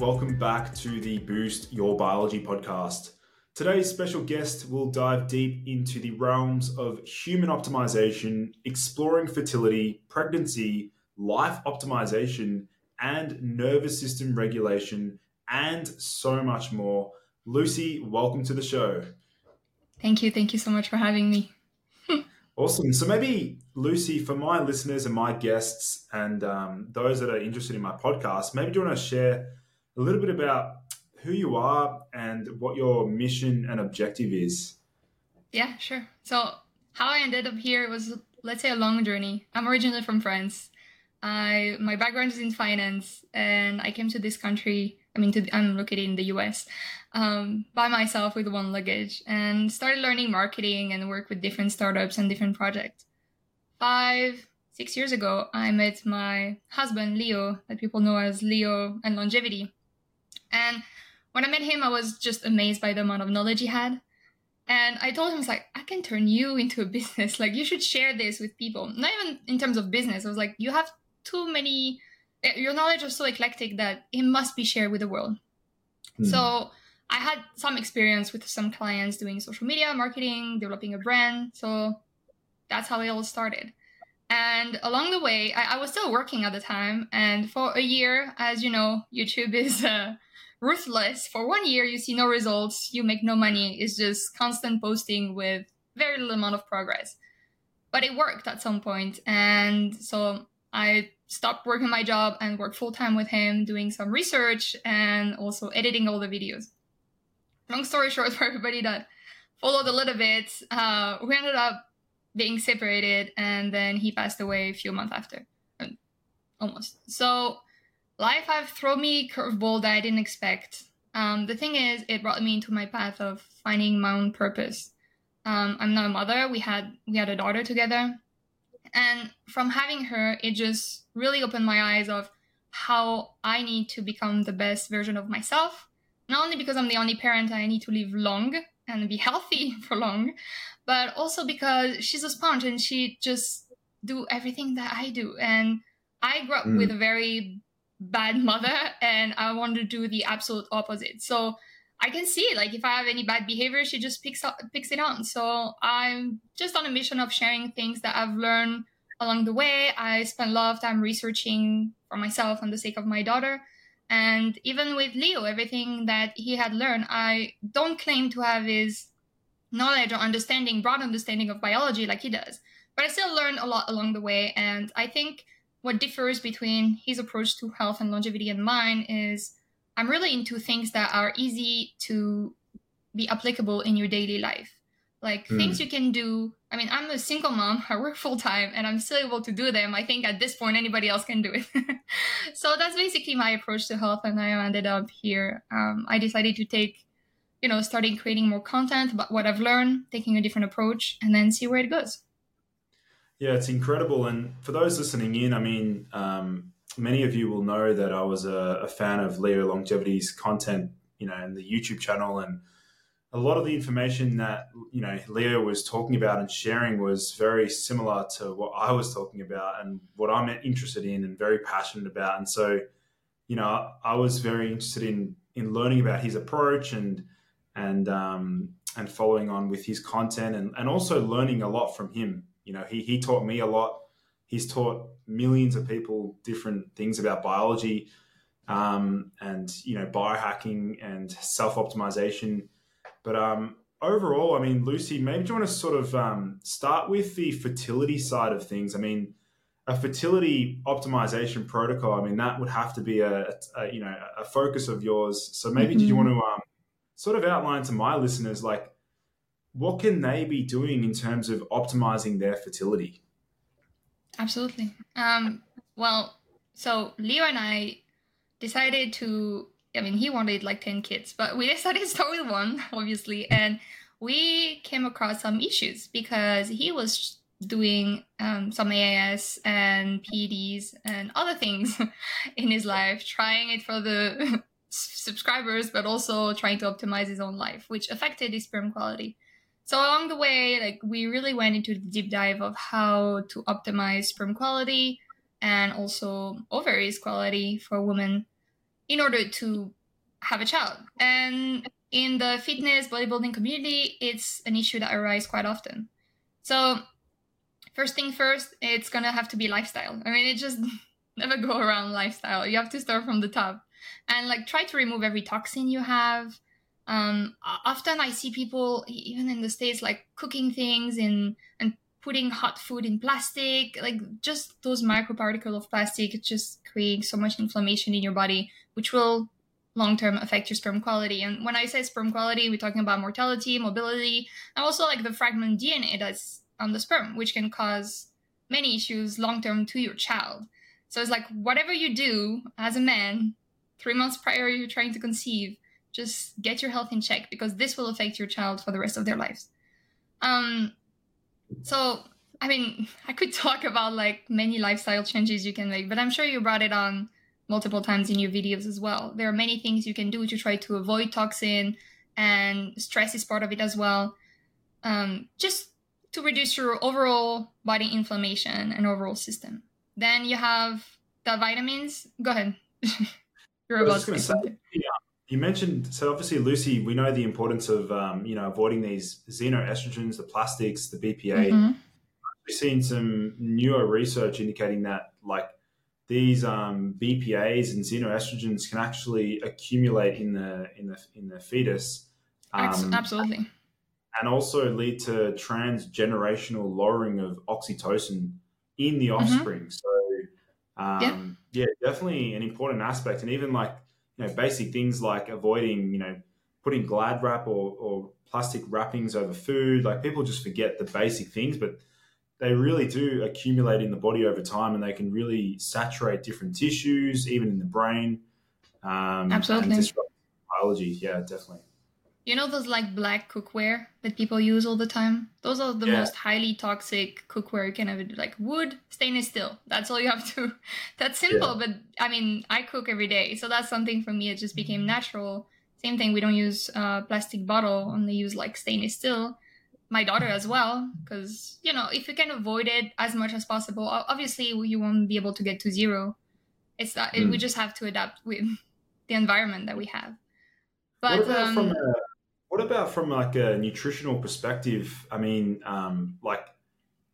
Welcome back to the Boost Your Biology podcast. Today's special guest will dive deep into the realms of human optimization, exploring fertility, pregnancy, life optimization, and nervous system regulation, and so much more. Lucy, welcome to the show. Thank you. Thank you so much for having me. Awesome. So maybe Lucy, for my listeners and my guests, and um, those that are interested in my podcast, maybe do you want to share a little bit about who you are and what your mission and objective is? Yeah, sure. So how I ended up here was, let's say, a long journey. I'm originally from France. I my background is in finance, and I came to this country. I mean, to, I'm located in the U.S. Um, by myself with one luggage, and started learning marketing and work with different startups and different projects. Five, six years ago, I met my husband Leo, that people know as Leo and longevity. And when I met him, I was just amazed by the amount of knowledge he had. And I told him, I was like, I can turn you into a business. Like, you should share this with people. Not even in terms of business. I was like, you have too many eh, your knowledge is so eclectic that it must be shared with the world mm. so i had some experience with some clients doing social media marketing developing a brand so that's how it all started and along the way I, I was still working at the time and for a year as you know youtube is uh, ruthless for one year you see no results you make no money it's just constant posting with very little amount of progress but it worked at some point and so I stopped working my job and worked full time with him, doing some research and also editing all the videos. Long story short, for everybody that followed a little bit, uh, we ended up being separated, and then he passed away a few months after, almost. So life have thrown me curveball that I didn't expect. Um, the thing is, it brought me into my path of finding my own purpose. Um, I'm not a mother. We had we had a daughter together, and from having her, it just really opened my eyes of how I need to become the best version of myself. Not only because I'm the only parent I need to live long and be healthy for long, but also because she's a sponge and she just do everything that I do. And I grew up mm. with a very bad mother and I want to do the absolute opposite. So I can see. Like if I have any bad behavior, she just picks up picks it on. So I'm just on a mission of sharing things that I've learned along the way, I spent a lot of time researching for myself on the sake of my daughter. And even with Leo, everything that he had learned, I don't claim to have his knowledge or understanding, broad understanding of biology like he does. But I still learned a lot along the way. And I think what differs between his approach to health and longevity and mine is I'm really into things that are easy to be applicable in your daily life. Like mm. things you can do. I mean, I'm a single mom, I work full time, and I'm still able to do them. I think at this point, anybody else can do it. so that's basically my approach to health, and I ended up here. Um, I decided to take, you know, starting creating more content about what I've learned, taking a different approach, and then see where it goes. Yeah, it's incredible. And for those listening in, I mean, um, many of you will know that I was a, a fan of Leo Longevity's content, you know, and the YouTube channel and a lot of the information that you know Leo was talking about and sharing was very similar to what I was talking about and what I'm interested in and very passionate about. And so, you know, I was very interested in in learning about his approach and and um, and following on with his content and and also learning a lot from him. You know, he he taught me a lot. He's taught millions of people different things about biology um, and you know biohacking and self optimization but um, overall, I mean, Lucy, maybe do you want to sort of um, start with the fertility side of things? I mean, a fertility optimization protocol. I mean, that would have to be a, a you know a focus of yours. So maybe mm-hmm. did you want to um, sort of outline to my listeners like what can they be doing in terms of optimizing their fertility? Absolutely. Um, well, so Leo and I decided to I mean, he wanted like 10 kids, but we decided to start with one, obviously. And we came across some issues because he was doing um, some AIS and PEDs and other things in his life, trying it for the subscribers, but also trying to optimize his own life, which affected his sperm quality. So along the way, like we really went into the deep dive of how to optimize sperm quality and also ovaries quality for women in order to have a child. And in the fitness bodybuilding community, it's an issue that arises quite often. So, first thing first, it's gonna have to be lifestyle. I mean, it just never go around lifestyle. You have to start from the top and like try to remove every toxin you have. Um, often I see people, even in the States, like cooking things in and putting hot food in plastic, like just those microparticles of plastic, just creating so much inflammation in your body which will long term affect your sperm quality. And when I say sperm quality, we're talking about mortality, mobility, and also like the fragment DNA that's on the sperm, which can cause many issues long term to your child. So it's like whatever you do as a man, three months prior you're trying to conceive, just get your health in check because this will affect your child for the rest of their lives. Um, so I mean, I could talk about like many lifestyle changes you can make, but I'm sure you brought it on multiple times in your videos as well. There are many things you can do to try to avoid toxin, and stress is part of it as well. Um, just to reduce your overall body inflammation and overall system. Then you have the vitamins. Go ahead. You're about to say, yeah, you mentioned so obviously Lucy, we know the importance of um, you know avoiding these xenoestrogens, the plastics, the BPA. Mm-hmm. We've seen some newer research indicating that like these um, BPA's and xenoestrogens can actually accumulate in the in the in the fetus. Um, Absolutely. And also lead to transgenerational lowering of oxytocin in the mm-hmm. offspring. Mm-hmm. So, um, yeah. yeah, definitely an important aspect. And even like you know basic things like avoiding you know putting glad wrap or, or plastic wrappings over food. Like people just forget the basic things, but they really do accumulate in the body over time and they can really saturate different tissues, even in the brain. Um, Absolutely. biology. Yeah, definitely. You know those like black cookware that people use all the time? Those are the yeah. most highly toxic cookware you can ever do. Like wood, stainless steel. That's all you have to. That's simple, yeah. but I mean, I cook every day, so that's something for me. It just became natural. Same thing. We don't use uh, plastic bottle, only use like stainless steel my daughter as well because you know if you can avoid it as much as possible obviously you won't be able to get to zero it's that mm. we just have to adapt with the environment that we have but um, from a, what about from like a nutritional perspective i mean um, like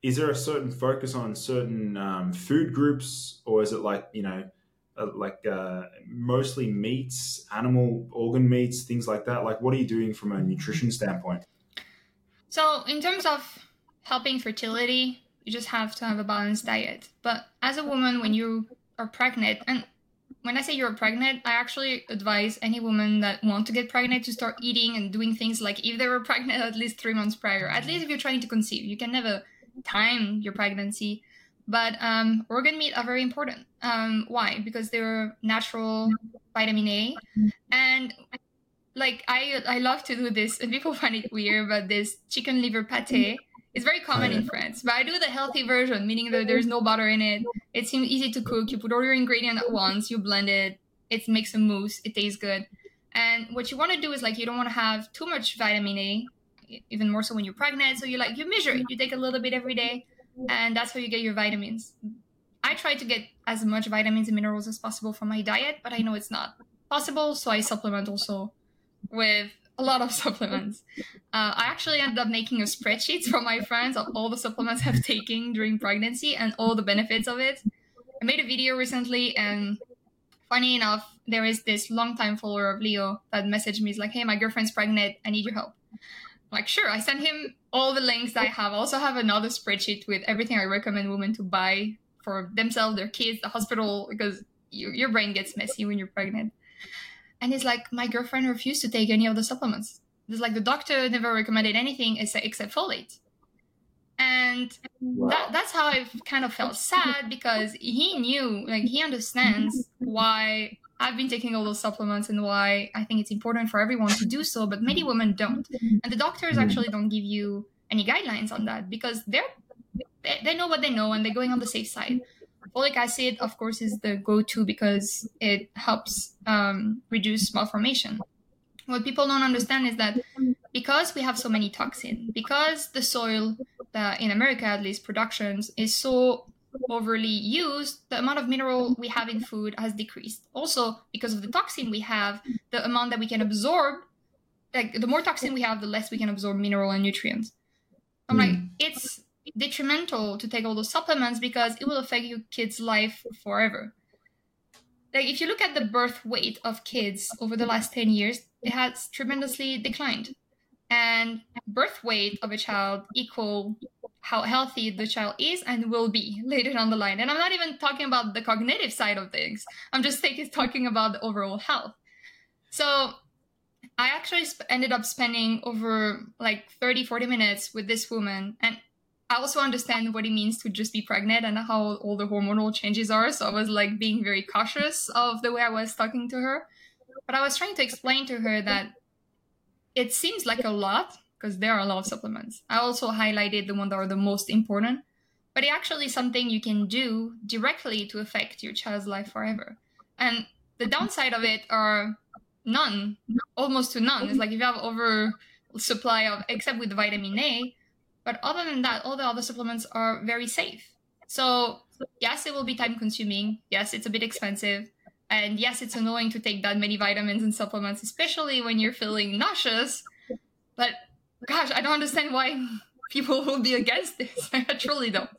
is there a certain focus on certain um, food groups, or is it like you know, uh, like uh, mostly meats, animal organ meats, things like that? Like, what are you doing from a nutrition standpoint? So, in terms of helping fertility, you just have to have a balanced diet. But as a woman, when you are pregnant, and when I say you're pregnant, I actually advise any woman that want to get pregnant to start eating and doing things like if they were pregnant at least three months prior. At least if you're trying to conceive, you can never time your pregnancy. But um, organ meat are very important. Um, why? Because they're natural vitamin A, and like I I love to do this, and people find it weird, but this chicken liver pate it's very common in France, but I do the healthy version, meaning that there's no butter in it. It seems easy to cook. You put all your ingredients at once, you blend it, it makes a mousse, it tastes good. And what you want to do is like you don't want to have too much vitamin A, even more so when you're pregnant. So you like you measure it. You take a little bit every day, and that's how you get your vitamins. I try to get as much vitamins and minerals as possible from my diet, but I know it's not possible, so I supplement also with a lot of supplements. Uh, I actually ended up making a spreadsheet for my friends of all the supplements I've taken during pregnancy and all the benefits of it. I made a video recently, and funny enough, there is this longtime follower of Leo that messaged me. He's like, "Hey, my girlfriend's pregnant. I need your help." I'm like, sure. I sent him all the links I have. I also have another spreadsheet with everything I recommend women to buy for themselves, their kids, the hospital, because you, your brain gets messy when you're pregnant. And he's like, my girlfriend refused to take any of the supplements. It's like the doctor never recommended anything except folate. And wow. that, that's how I kind of felt sad because he knew, like, he understands why I've been taking all those supplements and why I think it's important for everyone to do so, but many women don't. And the doctors mm-hmm. actually don't give you any guidelines on that because they're they, they know what they know and they're going on the safe side. Folic acid, of course, is the go-to because it helps um, reduce malformation. What people don't understand is that because we have so many toxins, because the soil, that in America at least, productions is so overly used, the amount of mineral we have in food has decreased. Also, because of the toxin we have, the amount that we can absorb, like the more toxin we have, the less we can absorb mineral and nutrients. I'm mm. like, it's detrimental to take all those supplements because it will affect your kid's life forever. Like if you look at the birth weight of kids over the last 10 years, it has tremendously declined. And birth weight of a child equal how healthy the child is and will be later down the line. And I'm not even talking about the cognitive side of things. I'm just talking about the overall health. So I actually sp- ended up spending over like 30, 40 minutes with this woman. And I also understand what it means to just be pregnant and how all the hormonal changes are. So I was like being very cautious of the way I was talking to her. But I was trying to explain to her that it seems like a lot because there are a lot of supplements. I also highlighted the ones that are the most important, but it actually something you can do directly to affect your child's life forever. And the downside of it are none, almost to none. It's like if you have over supply of, except with vitamin A, but other than that, all the other supplements are very safe. So, yes, it will be time consuming. Yes, it's a bit expensive. And yes, it's annoying to take that many vitamins and supplements, especially when you're feeling nauseous. But gosh, I don't understand why people will be against this. I truly don't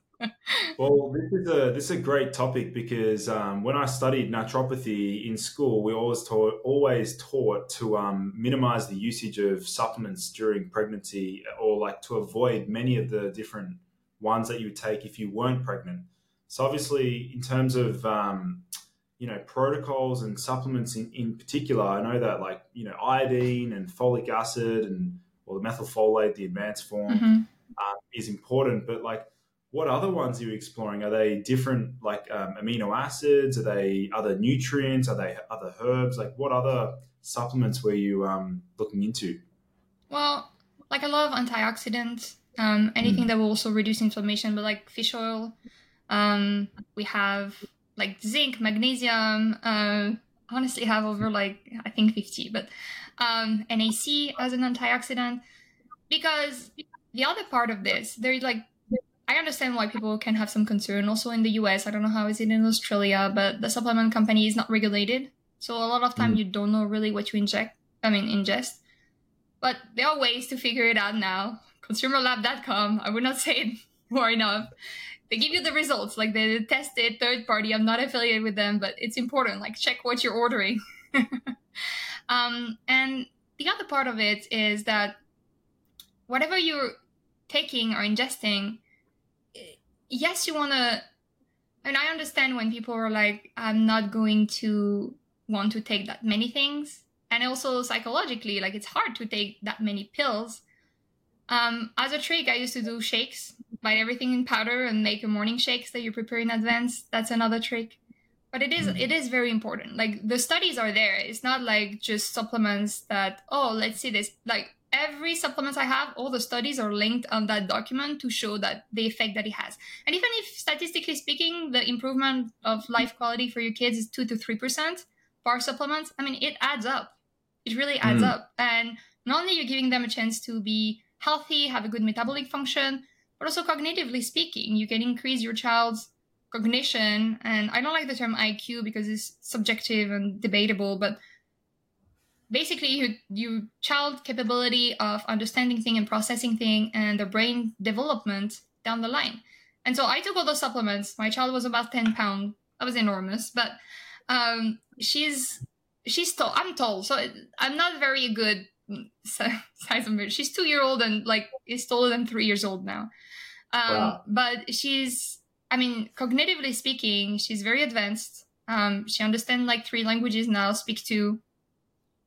well, this is a this is a great topic because um, when I studied naturopathy in school, we always taught always taught to um, minimize the usage of supplements during pregnancy, or like to avoid many of the different ones that you would take if you weren't pregnant. So obviously, in terms of um, you know protocols and supplements in, in particular, I know that like you know iodine and folic acid and or the methylfolate, the advanced form, mm-hmm. uh, is important, but like what other ones are you exploring? Are they different, like um, amino acids? Are they other nutrients? Are they other herbs? Like, what other supplements were you um, looking into? Well, like a lot of antioxidants, um, anything mm. that will also reduce inflammation, but like fish oil. Um, we have like zinc, magnesium. Uh, honestly, have over like I think fifty, but um, NAC as an antioxidant. Because the other part of this, there's like I understand why people can have some concern. Also in the US, I don't know how is it in Australia, but the supplement company is not regulated. So a lot of time mm. you don't know really what you inject. I mean ingest. But there are ways to figure it out now. Consumerlab.com. I would not say it more enough. They give you the results, like they tested third party. I'm not affiliated with them, but it's important. Like check what you're ordering. um, and the other part of it is that whatever you're taking or ingesting, yes, you want to. And I understand when people are like, I'm not going to want to take that many things. And also psychologically, like it's hard to take that many pills. Um, as a trick, I used to do shakes, buy everything in powder and make a morning shakes that you prepare in advance. That's another trick. But it is, mm-hmm. it is very important. Like the studies are there. It's not like just supplements that, oh, let's see this. Like every supplement I have, all the studies are linked on that document to show that the effect that it has. And even if statistically speaking, the improvement of life quality for your kids is two to three percent bar supplements, I mean, it adds up. It really adds mm. up. And not only you're giving them a chance to be healthy, have a good metabolic function, but also cognitively speaking, you can increase your child's cognition. And I don't like the term IQ because it's subjective and debatable, but basically your, your child capability of understanding thing and processing thing and the brain development down the line. And so I took all those supplements. My child was about 10 pounds. That was enormous, but um, she's she's tall. I'm tall, so I'm not very good size of her. She's two year old and like is taller than three years old now. Um, wow. But she's, I mean, cognitively speaking, she's very advanced. Um, she understands like three languages now, speak two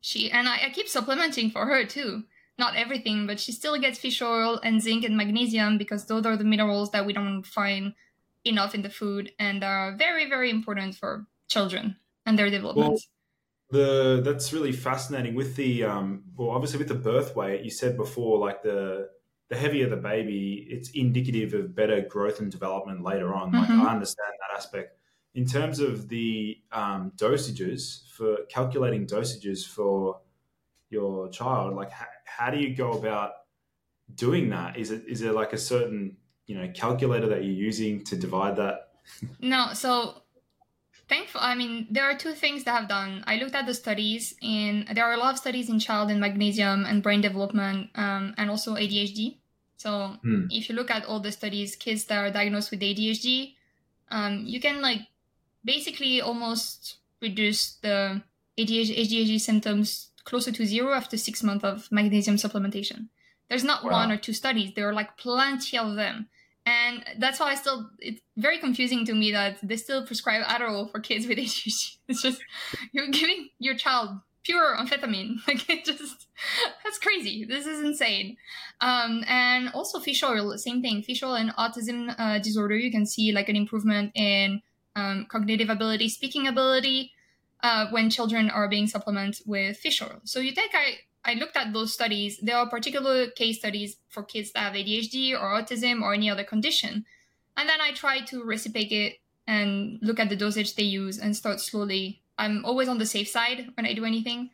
she and I, I keep supplementing for her too. Not everything, but she still gets fish oil and zinc and magnesium because those are the minerals that we don't find enough in the food and are very, very important for children and their development. Well, the that's really fascinating with the um, well, obviously with the birth weight. You said before, like the the heavier the baby, it's indicative of better growth and development later on. Like mm-hmm. I understand that aspect in terms of the um, dosages for calculating dosages for your child, like how, how do you go about doing that? Is it is there like a certain you know calculator that you're using to divide that? No, so thankful. I mean, there are two things that I've done. I looked at the studies, and there are a lot of studies in child and magnesium and brain development, um, and also ADHD. So hmm. if you look at all the studies, kids that are diagnosed with ADHD, um, you can like basically almost reduced the ADHD, symptoms closer to zero after six months of magnesium supplementation. There's not wow. one or two studies. There are like plenty of them. And that's why I still, it's very confusing to me that they still prescribe Adderall for kids with ADHD. It's just, you're giving your child pure amphetamine. Like it just, that's crazy. This is insane. Um, and also fish oil, same thing. Fish oil and autism uh, disorder, you can see like an improvement in um, cognitive ability, speaking ability, uh, when children are being supplemented with fish oil. So you take, I, I looked at those studies. There are particular case studies for kids that have ADHD or autism or any other condition. And then I try to reciprocate it and look at the dosage they use and start slowly. I'm always on the safe side when I do anything.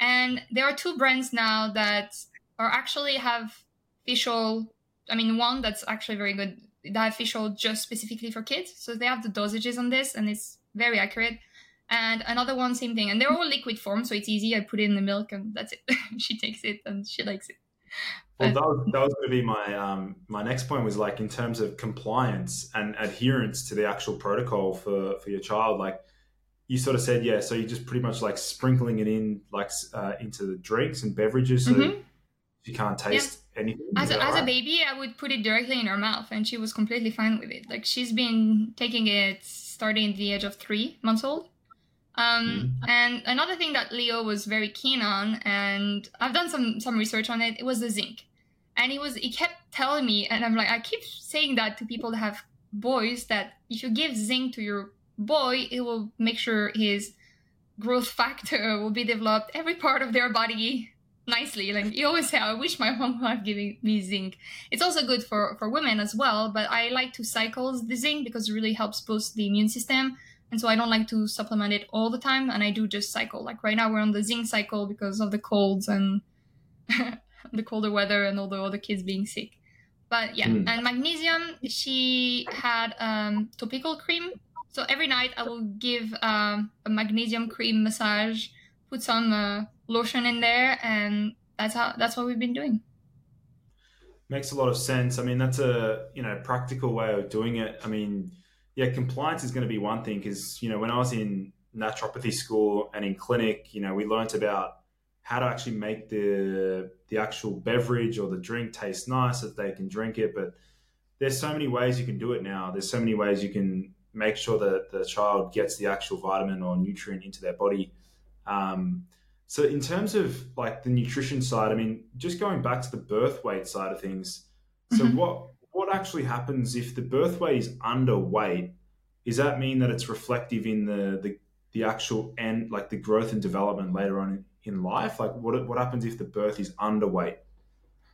And there are two brands now that are actually have fish oil. I mean, one that's actually very good oil just specifically for kids. So they have the dosages on this and it's very accurate. And another one, same thing. And they're all liquid form, so it's easy. I put it in the milk and that's it. she takes it and she likes it. Well, that was, that was going to be my um, my next point was like in terms of compliance and adherence to the actual protocol for for your child. Like you sort of said, yeah. So you're just pretty much like sprinkling it in like uh, into the drinks and beverages, so mm-hmm. you can't taste anything. As, a, as a baby, I would put it directly in her mouth, and she was completely fine with it. Like she's been taking it starting at the age of three months old. Um, mm. And another thing that Leo was very keen on, and I've done some some research on it, it was the zinc. And he was he kept telling me, and I'm like, I keep saying that to people that have boys that if you give zinc to your boy, it will make sure his growth factor will be developed. Every part of their body nicely. Like you always say, I wish my mom had given me zinc. It's also good for, for women as well, but I like to cycle the zinc because it really helps boost the immune system. And so I don't like to supplement it all the time, and I do just cycle. Like right now, we're on the zinc cycle because of the colds and the colder weather and all the other kids being sick. But yeah, mm. and magnesium, she had um, topical cream. So every night I will give um, a magnesium cream massage, put some uh, lotion in there, and that's how that's what we've been doing. Makes a lot of sense. I mean, that's a you know practical way of doing it. I mean, yeah, compliance is going to be one thing because you know when I was in naturopathy school and in clinic, you know, we learnt about how to actually make the the actual beverage or the drink taste nice so that they can drink it. But there's so many ways you can do it now. There's so many ways you can make sure that the child gets the actual vitamin or nutrient into their body. Um, so in terms of like the nutrition side, I mean, just going back to the birth weight side of things. So mm-hmm. what what actually happens if the birth weight is underweight? Does that mean that it's reflective in the the, the actual end, like the growth and development later on in, in life? Like what what happens if the birth is underweight?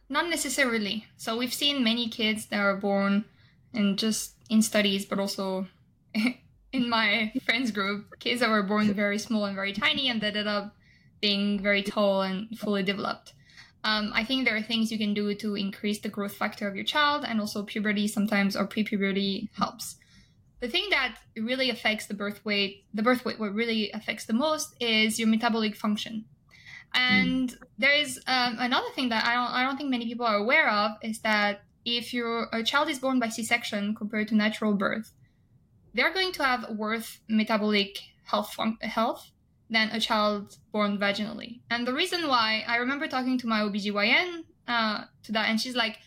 Not necessarily. So we've seen many kids that are born and just in studies, but also in my friends group, kids that were born very small and very tiny and ended up being very tall and fully developed. Um, I think there are things you can do to increase the growth factor of your child, and also puberty sometimes or pre-puberty helps. The thing that really affects the birth weight, the birth weight, what really affects the most is your metabolic function. And mm. there is um, another thing that I don't, I don't think many people are aware of is that if your a child is born by C-section compared to natural birth, they're going to have worse metabolic health health than a child born vaginally. And the reason why I remember talking to my OBGYN uh, to that, and she's like,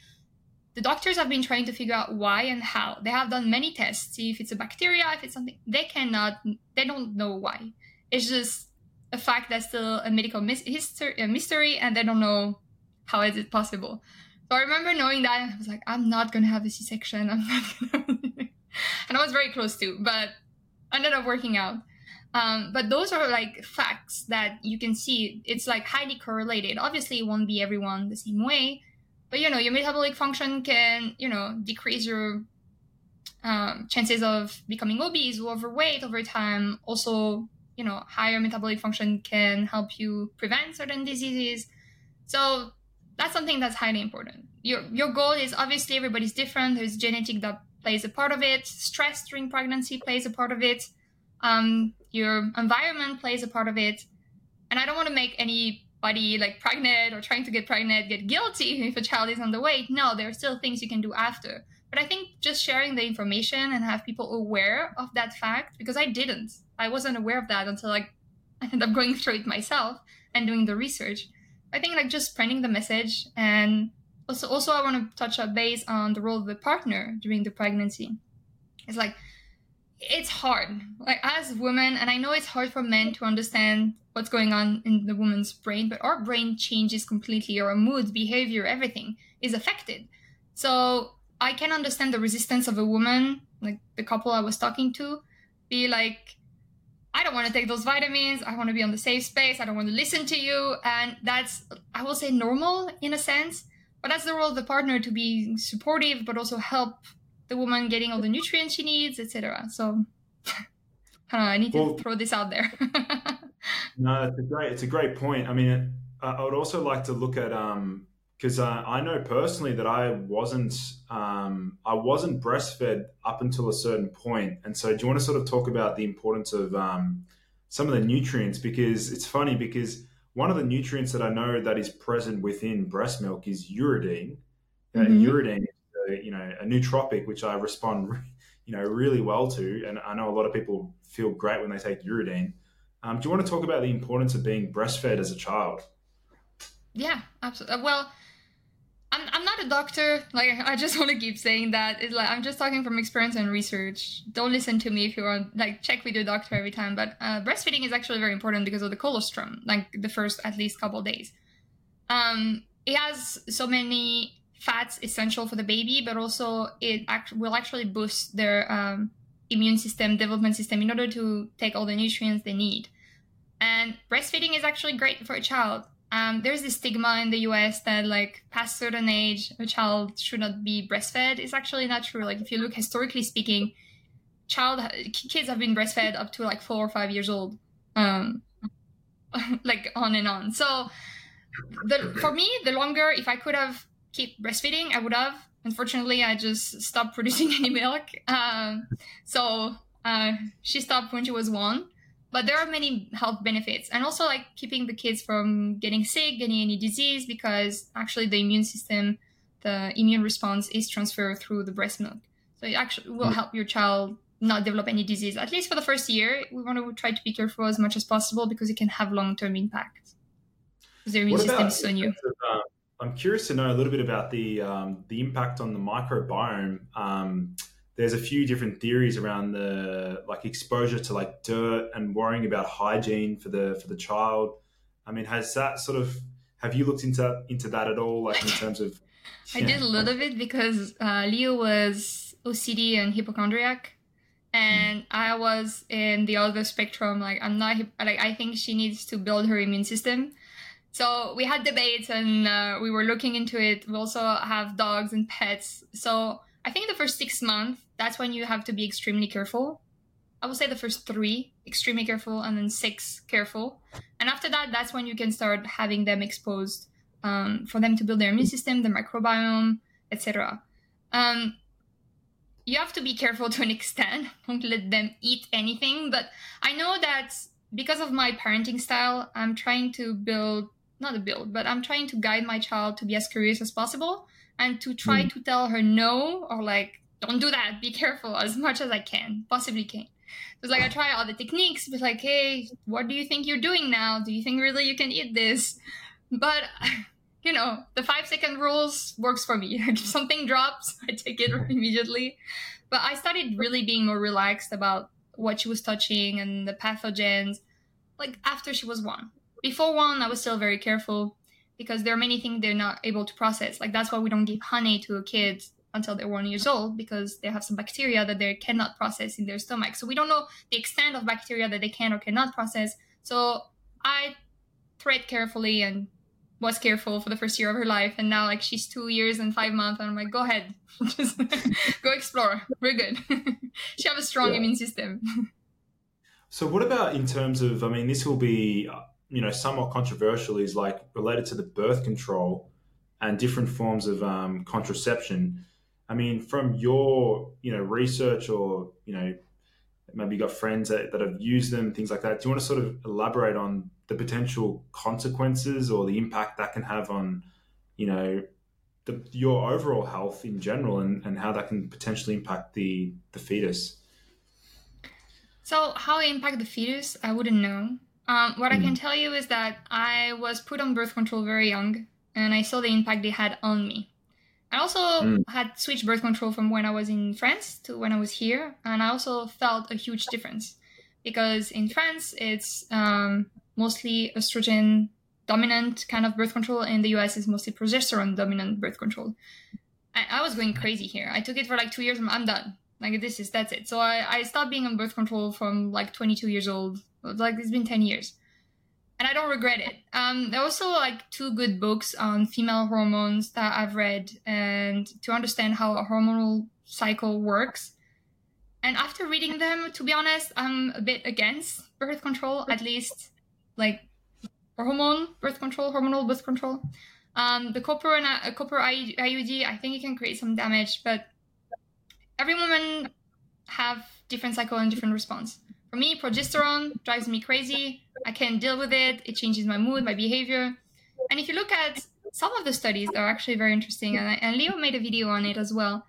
the doctors have been trying to figure out why and how. They have done many tests, see if it's a bacteria, if it's something. They cannot, they don't know why. It's just a fact that's still a medical mis- history, a mystery, and they don't know how is it possible. So I remember knowing that, I was like, I'm not gonna have a C-section. I'm not and I was very close to, but ended up working out. Um, but those are like facts that you can see. It's like highly correlated. Obviously, it won't be everyone the same way, but you know, your metabolic function can, you know, decrease your um, chances of becoming obese or overweight over time. Also, you know, higher metabolic function can help you prevent certain diseases. So that's something that's highly important. Your your goal is obviously everybody's different. There's genetic that plays a part of it. Stress during pregnancy plays a part of it. Um, your environment plays a part of it. And I don't want to make anybody like pregnant or trying to get pregnant get guilty if a child is underweight. No, there are still things you can do after. But I think just sharing the information and have people aware of that fact, because I didn't. I wasn't aware of that until like I ended up going through it myself and doing the research. I think like just spreading the message and also, also I want to touch up base on the role of the partner during the pregnancy. It's like it's hard, like as women, and I know it's hard for men to understand what's going on in the woman's brain, but our brain changes completely. Our mood, behavior, everything is affected. So I can understand the resistance of a woman, like the couple I was talking to, be like, I don't want to take those vitamins. I want to be on the safe space. I don't want to listen to you. And that's, I will say, normal in a sense. But that's the role of the partner to be supportive, but also help the woman getting all the nutrients she needs, etc. So I, know, I need well, to throw this out there. no, it's a great, it's a great point. I mean, I would also like to look at um, because uh, I know personally that I wasn't um, I wasn't breastfed up until a certain point, and so do you want to sort of talk about the importance of um, some of the nutrients? Because it's funny because one of the nutrients that I know that is present within breast milk is uridine. Uh, mm-hmm. uridine is a, you know a nootropic which I respond you know really well to, and I know a lot of people feel great when they take uridine. Um, do you want to talk about the importance of being breastfed as a child? Yeah, absolutely. Well, I'm, I'm not a doctor. Like, I just want to keep saying that. It's like, I'm just talking from experience and research. Don't listen to me if you want, like, check with your doctor every time. But uh, breastfeeding is actually very important because of the colostrum, like the first at least couple days. Um, it has so many fats essential for the baby, but also it act- will actually boost their um, immune system, development system in order to take all the nutrients they need. And breastfeeding is actually great for a child um, there's this stigma in the US that like past certain age a child should not be breastfed. It's actually not true. Like if you look historically speaking, child kids have been breastfed up to like four or five years old, um, like on and on. So the for me, the longer if I could have keep breastfeeding, I would have. Unfortunately, I just stopped producing any milk. Um, so uh, she stopped when she was one but there are many health benefits and also like keeping the kids from getting sick getting any disease because actually the immune system the immune response is transferred through the breast milk. So it actually will help your child not develop any disease. At least for the first year, we want to try to be careful as much as possible because it can have long term impact. Because their immune system is so new. Uh, I'm curious to know a little bit about the um, the impact on the microbiome. Um, there's a few different theories around the like exposure to like dirt and worrying about hygiene for the for the child. I mean, has that sort of have you looked into into that at all, like in terms of? I did a little bit because uh, Leo was OCD and hypochondriac, and I was in the other spectrum. Like I'm not like I think she needs to build her immune system. So we had debates and uh, we were looking into it. We also have dogs and pets. So I think the first six months, that's when you have to be extremely careful. I would say the first three, extremely careful, and then six, careful. And after that, that's when you can start having them exposed um, for them to build their immune system, the microbiome, etc. Um, you have to be careful to an extent. Don't let them eat anything. But I know that because of my parenting style, I'm trying to build, not a build, but I'm trying to guide my child to be as curious as possible and to try mm. to tell her no or like, don't do that, be careful as much as I can, possibly can. It's like I try all the techniques, but like, hey, what do you think you're doing now? Do you think really you can eat this? But you know, the five second rules works for me. if something drops, I take it immediately. But I started really being more relaxed about what she was touching and the pathogens, like after she was one. Before one, I was still very careful because there are many things they're not able to process. Like that's why we don't give honey to a kid until they're one years old because they have some bacteria that they cannot process in their stomach. So we don't know the extent of bacteria that they can or cannot process. So I tread carefully and was careful for the first year of her life and now like she's two years and five months and i'm like go ahead just go explore we're good she have a strong yeah. immune system so what about in terms of i mean this will be you know somewhat controversial is like related to the birth control and different forms of um, contraception i mean from your you know research or you know maybe you got friends that, that have used them things like that do you want to sort of elaborate on the potential consequences or the impact that can have on, you know, the, your overall health in general and, and how that can potentially impact the, the fetus. So, how it impact the fetus, I wouldn't know. Um, what mm. I can mm. tell you is that I was put on birth control very young, and I saw the impact they had on me. I also mm. had switched birth control from when I was in France to when I was here, and I also felt a huge difference because in France it's um, mostly estrogen dominant kind of birth control. In the US, is mostly progesterone dominant birth control. I, I, was going crazy here. I took it for like two years. And I'm done. Like this is that's it. So I, I stopped being on birth control from like 22 years old. Like it's been 10 years, and I don't regret it. Um, there are also like two good books on female hormones that I've read, and to understand how a hormonal cycle works. And after reading them, to be honest, I'm a bit against birth control, at least like hormone birth control, hormonal birth control. Um, the copper and uh, copper IUD, I think it can create some damage, but every woman have different cycle and different response. For me, progesterone drives me crazy. I can't deal with it. It changes my mood, my behavior. And if you look at some of the studies that are actually very interesting, and, and Leo made a video on it as well,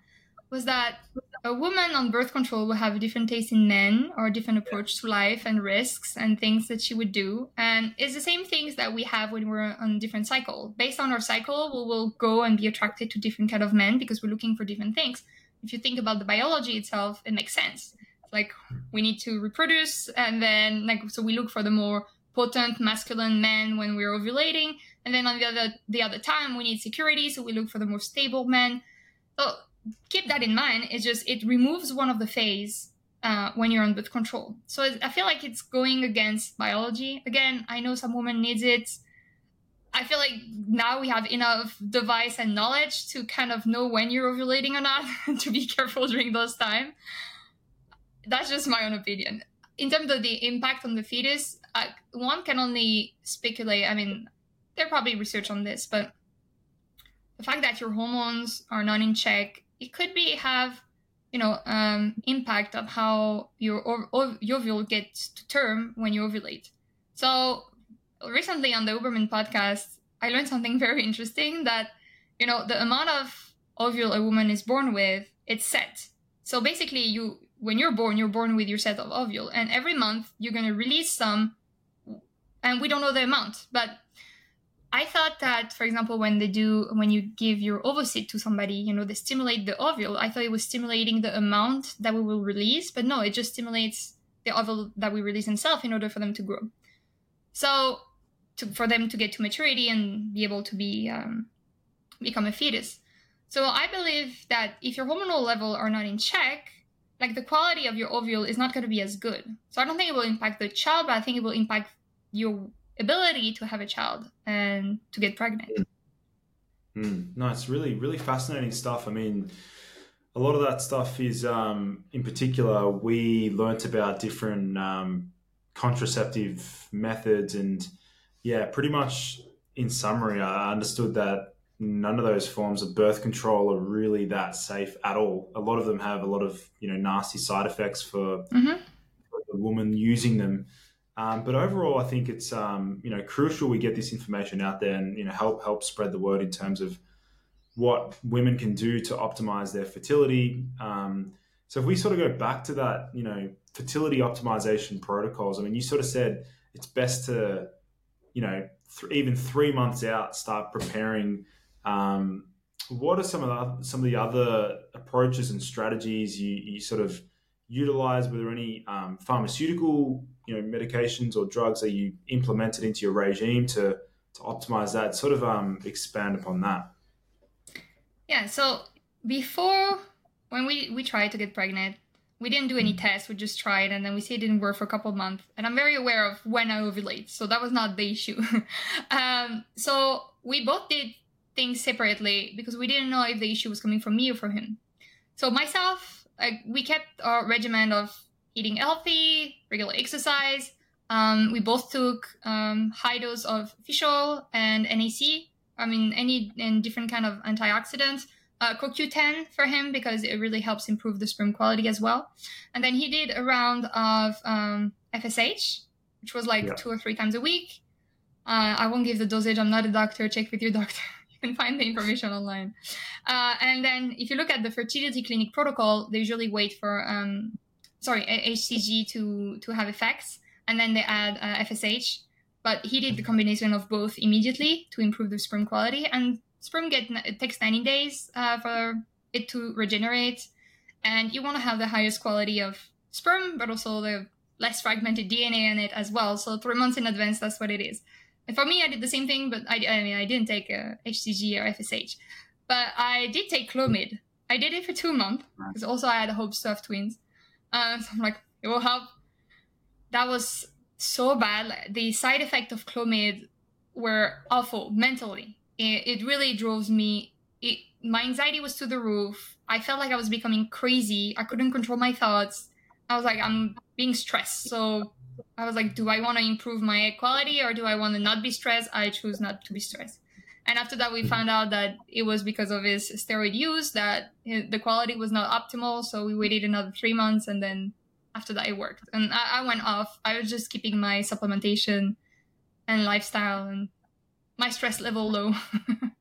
was that a woman on birth control will have a different taste in men or a different approach to life and risks and things that she would do. And it's the same things that we have when we're on different cycle. Based on our cycle, we will go and be attracted to different kind of men because we're looking for different things. If you think about the biology itself, it makes sense. Like we need to reproduce and then like so we look for the more potent masculine men when we're ovulating. And then on the other the other time we need security, so we look for the more stable men. So keep that in mind. It's just it removes one of the phase uh, when you're on birth control. So I feel like it's going against biology. Again, I know some women needs it. I feel like now we have enough device and knowledge to kind of know when you're ovulating or not, to be careful during those time. That's just my own opinion. In terms of the impact on the fetus, uh, one can only speculate. I mean, there probably research on this, but the fact that your hormones are not in check it could be have you know um, impact of how your ov- ov- ovule gets to term when you ovulate. So recently on the Uberman podcast, I learned something very interesting that you know, the amount of ovule a woman is born with, it's set. So basically, you when you're born, you're born with your set of ovule, and every month you're to release some, and we don't know the amount, but I thought that, for example, when they do, when you give your ovocyte to somebody, you know, they stimulate the ovule. I thought it was stimulating the amount that we will release, but no, it just stimulates the ovule that we release itself in order for them to grow. So, to, for them to get to maturity and be able to be um, become a fetus. So, I believe that if your hormonal level are not in check, like the quality of your ovule is not going to be as good. So, I don't think it will impact the child, but I think it will impact your ability to have a child and to get pregnant. Mm. No, it's really, really fascinating stuff. I mean, a lot of that stuff is, um, in particular, we learnt about different um, contraceptive methods. And yeah, pretty much in summary, I understood that none of those forms of birth control are really that safe at all. A lot of them have a lot of, you know, nasty side effects for, mm-hmm. for the woman using them. Um, but overall, I think it's um, you know crucial we get this information out there and you know help help spread the word in terms of what women can do to optimize their fertility. Um, so if we sort of go back to that, you know, fertility optimization protocols. I mean, you sort of said it's best to, you know, th- even three months out start preparing. Um, what are some of the some of the other approaches and strategies you, you sort of utilize? Were there any um, pharmaceutical, you know, medications or drugs that you implemented into your regime to to optimize that? Sort of um, expand upon that. Yeah. So before, when we we tried to get pregnant, we didn't do any tests. We just tried, and then we see it didn't work for a couple months. And I'm very aware of when I ovulate, so that was not the issue. um, so we both did things separately because we didn't know if the issue was coming from me or from him. So myself, like we kept our regimen of eating healthy, regular exercise. Um, we both took um, high dose of fish oil and NAC. I mean, any and different kind of antioxidants. Uh, CoQ10 for him because it really helps improve the sperm quality as well. And then he did a round of um, FSH, which was like yeah. two or three times a week. Uh, I won't give the dosage. I'm not a doctor. Check with your doctor you can find the information online. Uh, and then if you look at the fertility clinic protocol, they usually wait for, um, sorry, HCG to, to have effects, and then they add uh, FSH. But he did the combination of both immediately to improve the sperm quality. And sperm get it takes 90 days uh, for it to regenerate. And you want to have the highest quality of sperm, but also the less fragmented DNA in it as well. So three months in advance, that's what it is. And for me, I did the same thing, but I, I mean, I didn't take a HCG or FSH, but I did take Clomid. I did it for two months because also I had hopes to have twins. Uh, so I'm like, it will help. That was so bad. The side effect of Clomid were awful mentally. It, it really drove me. It, my anxiety was to the roof. I felt like I was becoming crazy. I couldn't control my thoughts. I was like, I'm being stressed. So I was like, do I want to improve my quality or do I want to not be stressed? I choose not to be stressed. And after that, we mm-hmm. found out that it was because of his steroid use that the quality was not optimal. So we waited another three months and then after that, it worked. And I, I went off. I was just keeping my supplementation and lifestyle and my stress level low.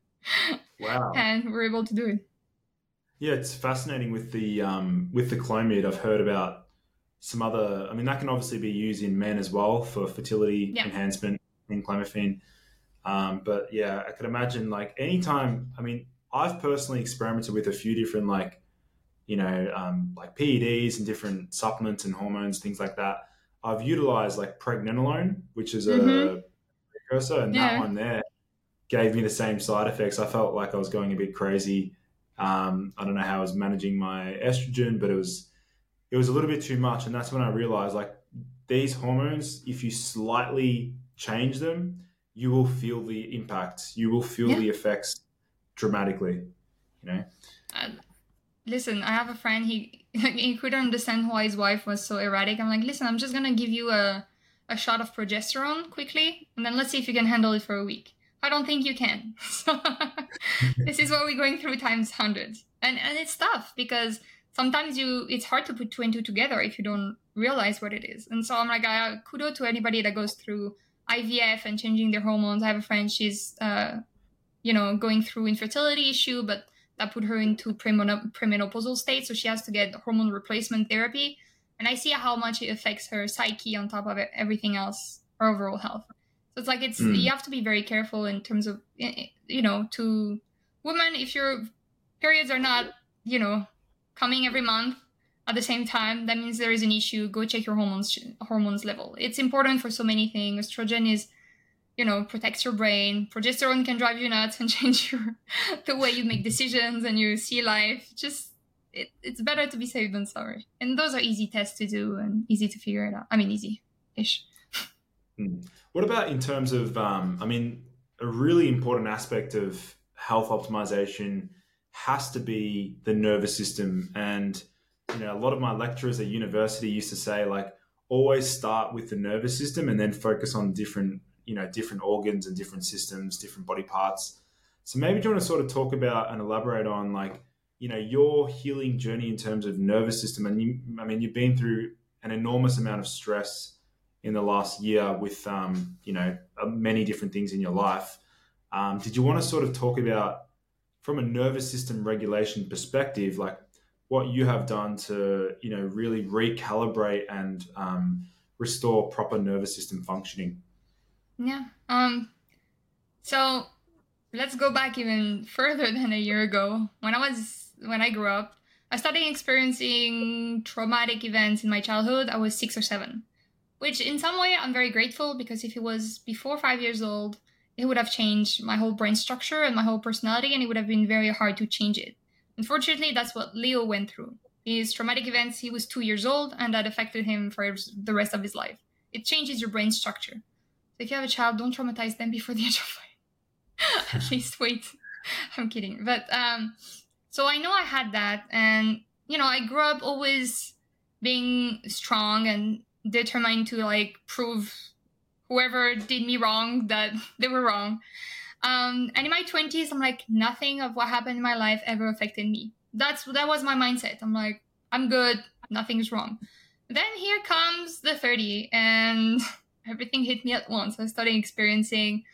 wow. And we we're able to do it. Yeah, it's fascinating with the um, with the Clomid. I've heard about some other, I mean, that can obviously be used in men as well for fertility yeah. enhancement in clomiphene. Um, but yeah, I could imagine like anytime, I mean, I've personally experimented with a few different like, you know, um, like PEDs and different supplements and hormones, things like that. I've utilized like pregnenolone, which is a mm-hmm. Precursor, and yeah. that one there gave me the same side effects. I felt like I was going a bit crazy. Um, I don't know how I was managing my estrogen, but it was it was a little bit too much. And that's when I realized like these hormones, if you slightly change them, you will feel the impact. You will feel yeah. the effects dramatically, you know? Uh, listen, I have a friend, he, he couldn't understand why his wife was so erratic. I'm like, listen, I'm just going to give you a, a shot of progesterone quickly, and then let's see if you can handle it for a week. I don't think you can. So this is what we're going through times hundreds. And, and it's tough because sometimes you it's hard to put two and two together if you don't realize what it is. And so I'm like, I, kudo to anybody that goes through IVF and changing their hormones. I have a friend, she's uh, you know, going through infertility issue, but that put her into premenopausal state. So she has to get hormone replacement therapy. And I see how much it affects her psyche on top of everything else, her overall health. So it's like it's mm. you have to be very careful in terms of you know to women if your periods are not you know coming every month at the same time that means there is an issue. Go check your hormones hormones level. It's important for so many things. Estrogen is you know protects your brain. Progesterone can drive you nuts and change your the way you make decisions and you see life. Just it, it's better to be safe than sorry and those are easy tests to do and easy to figure it out i mean easy ish hmm. what about in terms of um, i mean a really important aspect of health optimization has to be the nervous system and you know a lot of my lecturers at university used to say like always start with the nervous system and then focus on different you know different organs and different systems, different body parts. So maybe do you want to sort of talk about and elaborate on like you know your healing journey in terms of nervous system and you, I mean you've been through an enormous amount of stress in the last year with um, you know uh, many different things in your life. Um, did you want to sort of talk about from a nervous system regulation perspective, like what you have done to you know really recalibrate and um, restore proper nervous system functioning? Yeah. Um. So let's go back even further than a year ago. When I was when I grew up, I started experiencing traumatic events in my childhood. I was six or seven, which in some way I'm very grateful because if it was before five years old, it would have changed my whole brain structure and my whole personality, and it would have been very hard to change it. Unfortunately, that's what Leo went through. His traumatic events, he was two years old, and that affected him for the rest of his life. It changes your brain structure So if you have a child, don't traumatize them before the age of five. At least wait. I'm kidding. But um, so I know I had that, and you know, I grew up always being strong and determined to like prove whoever did me wrong that they were wrong. Um, and in my 20s, I'm like, nothing of what happened in my life ever affected me. That's that was my mindset. I'm like, I'm good, nothing's wrong. Then here comes the 30, and everything hit me at once. I started experiencing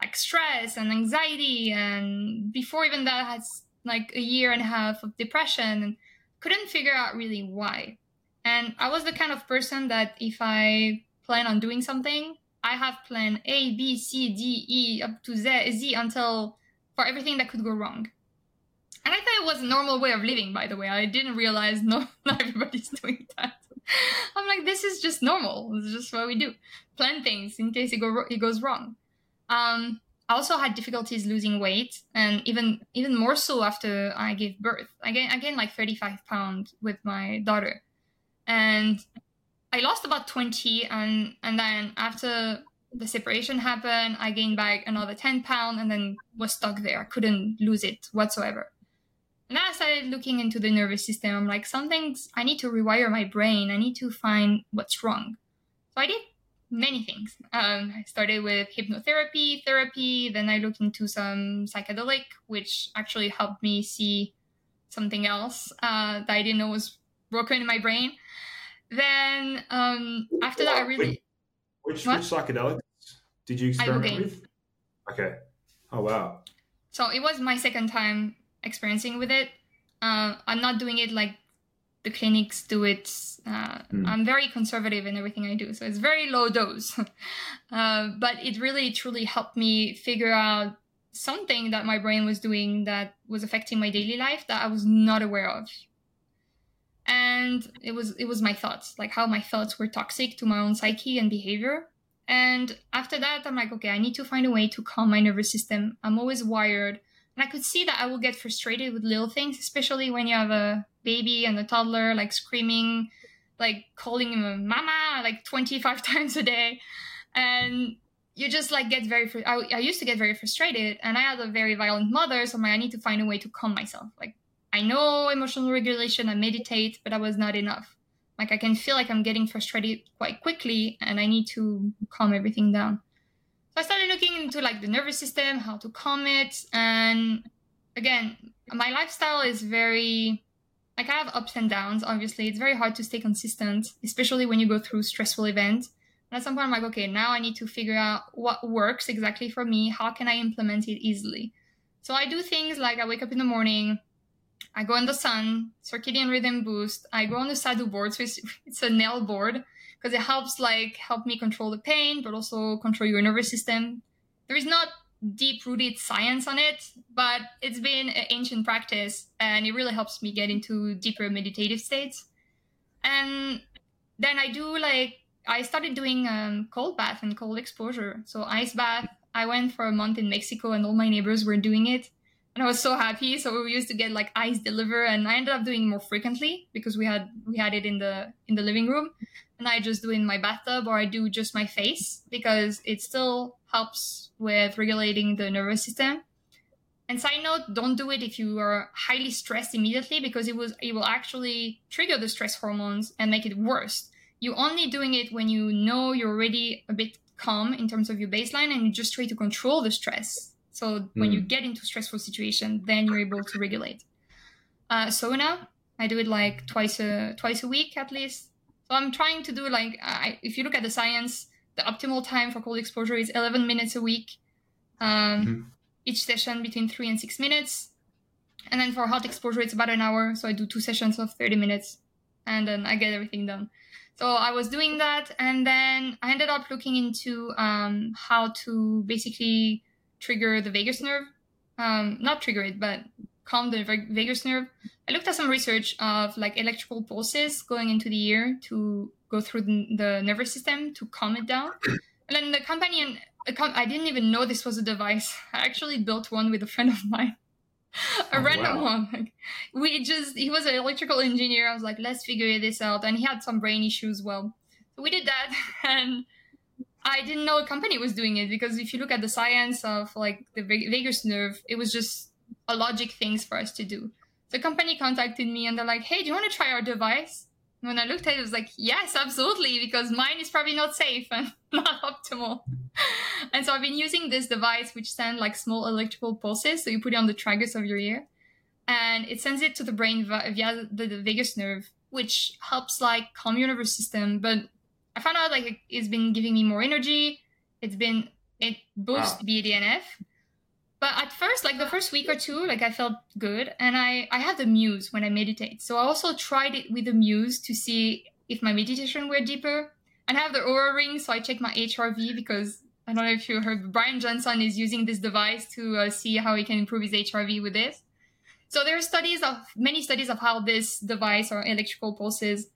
like stress and anxiety, and before even that, I like a year and a half of depression and couldn't figure out really why. And I was the kind of person that if I plan on doing something, I have plan A, B, C, D, E up to Z, Z until for everything that could go wrong. And I thought it was a normal way of living, by the way. I didn't realize no, not everybody's doing that. I'm like, this is just normal. It's just what we do. Plan things in case it, go, it goes wrong. Um, I also had difficulties losing weight, and even even more so after I gave birth. I gained, I gained like 35 pounds with my daughter, and I lost about 20, and and then after the separation happened, I gained back another 10 pounds, and then was stuck there. I couldn't lose it whatsoever. And then I started looking into the nervous system. I'm like, something's, I need to rewire my brain. I need to find what's wrong. So I did many things. Um, I started with hypnotherapy, therapy. Then I looked into some psychedelic, which actually helped me see something else uh, that I didn't know was broken in my brain. Then um, after that, I really. Which, which psychedelics did you experiment with? Okay. Oh, wow. So it was my second time experiencing with it. Uh, I'm not doing it like the clinics do it. Uh, mm. I'm very conservative in everything I do, so it's very low dose. uh, but it really truly helped me figure out something that my brain was doing that was affecting my daily life that I was not aware of. And it was it was my thoughts, like how my thoughts were toxic to my own psyche and behavior. And after that, I'm like, okay, I need to find a way to calm my nervous system. I'm always wired and I could see that I will get frustrated with little things, especially when you have a baby and a toddler like screaming, like calling him mama like 25 times a day. And you just like get very, fr- I, I used to get very frustrated and I had a very violent mother. So I'm like, I need to find a way to calm myself. Like I know emotional regulation, I meditate, but that was not enough. Like I can feel like I'm getting frustrated quite quickly and I need to calm everything down. So I started looking into like the nervous system, how to calm it, and again, my lifestyle is very like I have ups and downs. Obviously, it's very hard to stay consistent, especially when you go through stressful events. And at some point, I'm like, okay, now I need to figure out what works exactly for me. How can I implement it easily? So I do things like I wake up in the morning, I go in the sun, circadian rhythm boost. I go on the Sadhu board, so it's, it's a nail board because it helps like help me control the pain, but also control your nervous system. There is not deep rooted science on it, but it's been an ancient practice and it really helps me get into deeper meditative states. And then I do like, I started doing um, cold bath and cold exposure. So ice bath. I went for a month in Mexico and all my neighbors were doing it. And I was so happy. So we used to get like ice deliver and I ended up doing more frequently because we had, we had it in the, in the living room and I just do in my bathtub or I do just my face because it still helps with regulating the nervous system. And side note, don't do it if you are highly stressed immediately because it was it will actually trigger the stress hormones and make it worse. You're only doing it when you know you're already a bit calm in terms of your baseline and you just try to control the stress. So mm. when you hmm. get into stressful situation, then you're able to regulate. Uh, now I do it like twice a twice a week at least. So I'm trying to do like I, if you look at the science, the optimal time for cold exposure is 11 minutes a week. Um, mm-hmm. Each session between three and six minutes. And then for hot exposure, it's about an hour. So I do two sessions of 30 minutes and then I get everything done. So I was doing that. And then I ended up looking into um, how to basically trigger the vagus nerve. Um, not trigger it, but calm the vagus nerve. I looked at some research of like electrical pulses going into the ear to go through the, the nervous system to calm it down. And then the company and I didn't even know this was a device. I actually built one with a friend of mine. a oh, random wow. one. Like, we just he was an electrical engineer. I was like, let's figure this out. And he had some brain issues. Well, so we did that, and I didn't know a company was doing it because if you look at the science of like the vagus nerve, it was just a logic things for us to do. The company contacted me and they're like, hey, do you want to try our device? And when I looked at it, it was like, yes, absolutely, because mine is probably not safe and not optimal. and so I've been using this device, which sends like small electrical pulses. So you put it on the tragus of your ear, and it sends it to the brain via the, the vagus nerve, which helps like calm your nervous system. But I found out like it's been giving me more energy. It's been it boosts wow. BDNF but at first like the first week or two like i felt good. And i i have the muse when i meditate. So i also tried it with the muse to see if my meditation were deeper. And I have the Oura ring so i check my hrv because i don't know if you heard brian johnson is using this device to uh, see how he can improve his hrv with this. So there are studies of many studies of how this device or electrical pulses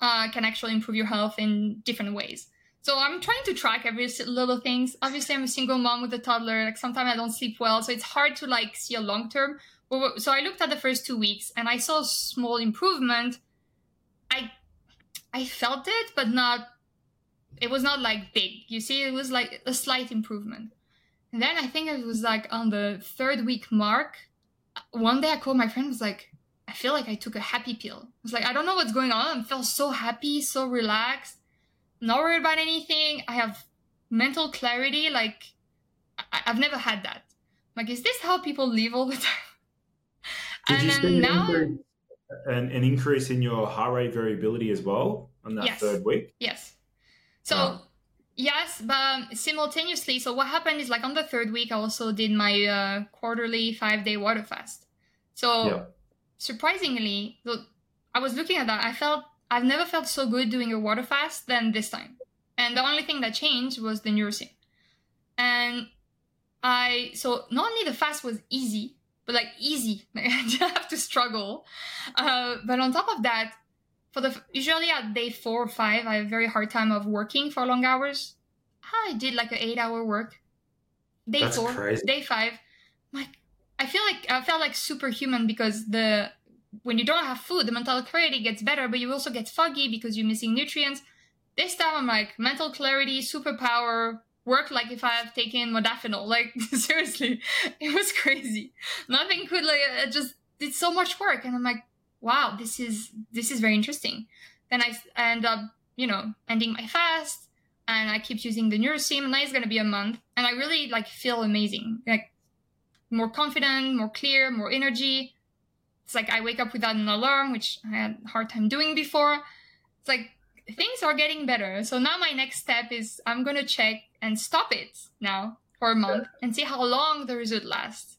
uh, can actually improve your health in different ways so I'm trying to track every little things. Obviously, I'm a single mom with a toddler. Like sometimes I don't sleep well, so it's hard to like see a long term. So I looked at the first two weeks and I saw small improvement. I I felt it, but not. It was not like big. You see, it was like a slight improvement. And then I think it was like on the third week mark. One day I called my friend. Was like, I feel like I took a happy pill. I was like, I don't know what's going on. I feel so happy, so relaxed not worried about anything. I have mental clarity. Like I- have never had that. Like, is this how people live all the time? Did and you see now, an, an increase in your heart rate variability as well on that yes. third week? Yes. So. Yes, but simultaneously, so what happened is like on the third week, I also did my uh, quarterly five day water fast. So. Surprisingly, though I was looking at that. I felt I've never felt so good doing a water fast than this time. And the only thing that changed was the Nurosym. And I, so not only the fast was easy, but like easy, like I didn't have to struggle. Uh, but on top of that, for the, usually at day four or five, I have a very hard time of working for long hours. I did like an eight hour work. Day That's four, crazy. day five, like, I feel like I felt like superhuman because the when you don't have food, the mental clarity gets better, but you also get foggy because you're missing nutrients. This time I'm like mental clarity, superpower, work like if I have taken modafinil. Like seriously, it was crazy. Nothing could like uh, it just did so much work, and I'm like, wow, this is this is very interesting. Then I end up, you know, ending my fast, and I keep using the Nurosym. Now it's gonna be a month, and I really like feel amazing, like more confident, more clear, more energy it's like I wake up without an alarm, which I had a hard time doing before. It's like things are getting better. So now my next step is I'm going to check and stop it now for a month and see how long the result lasts.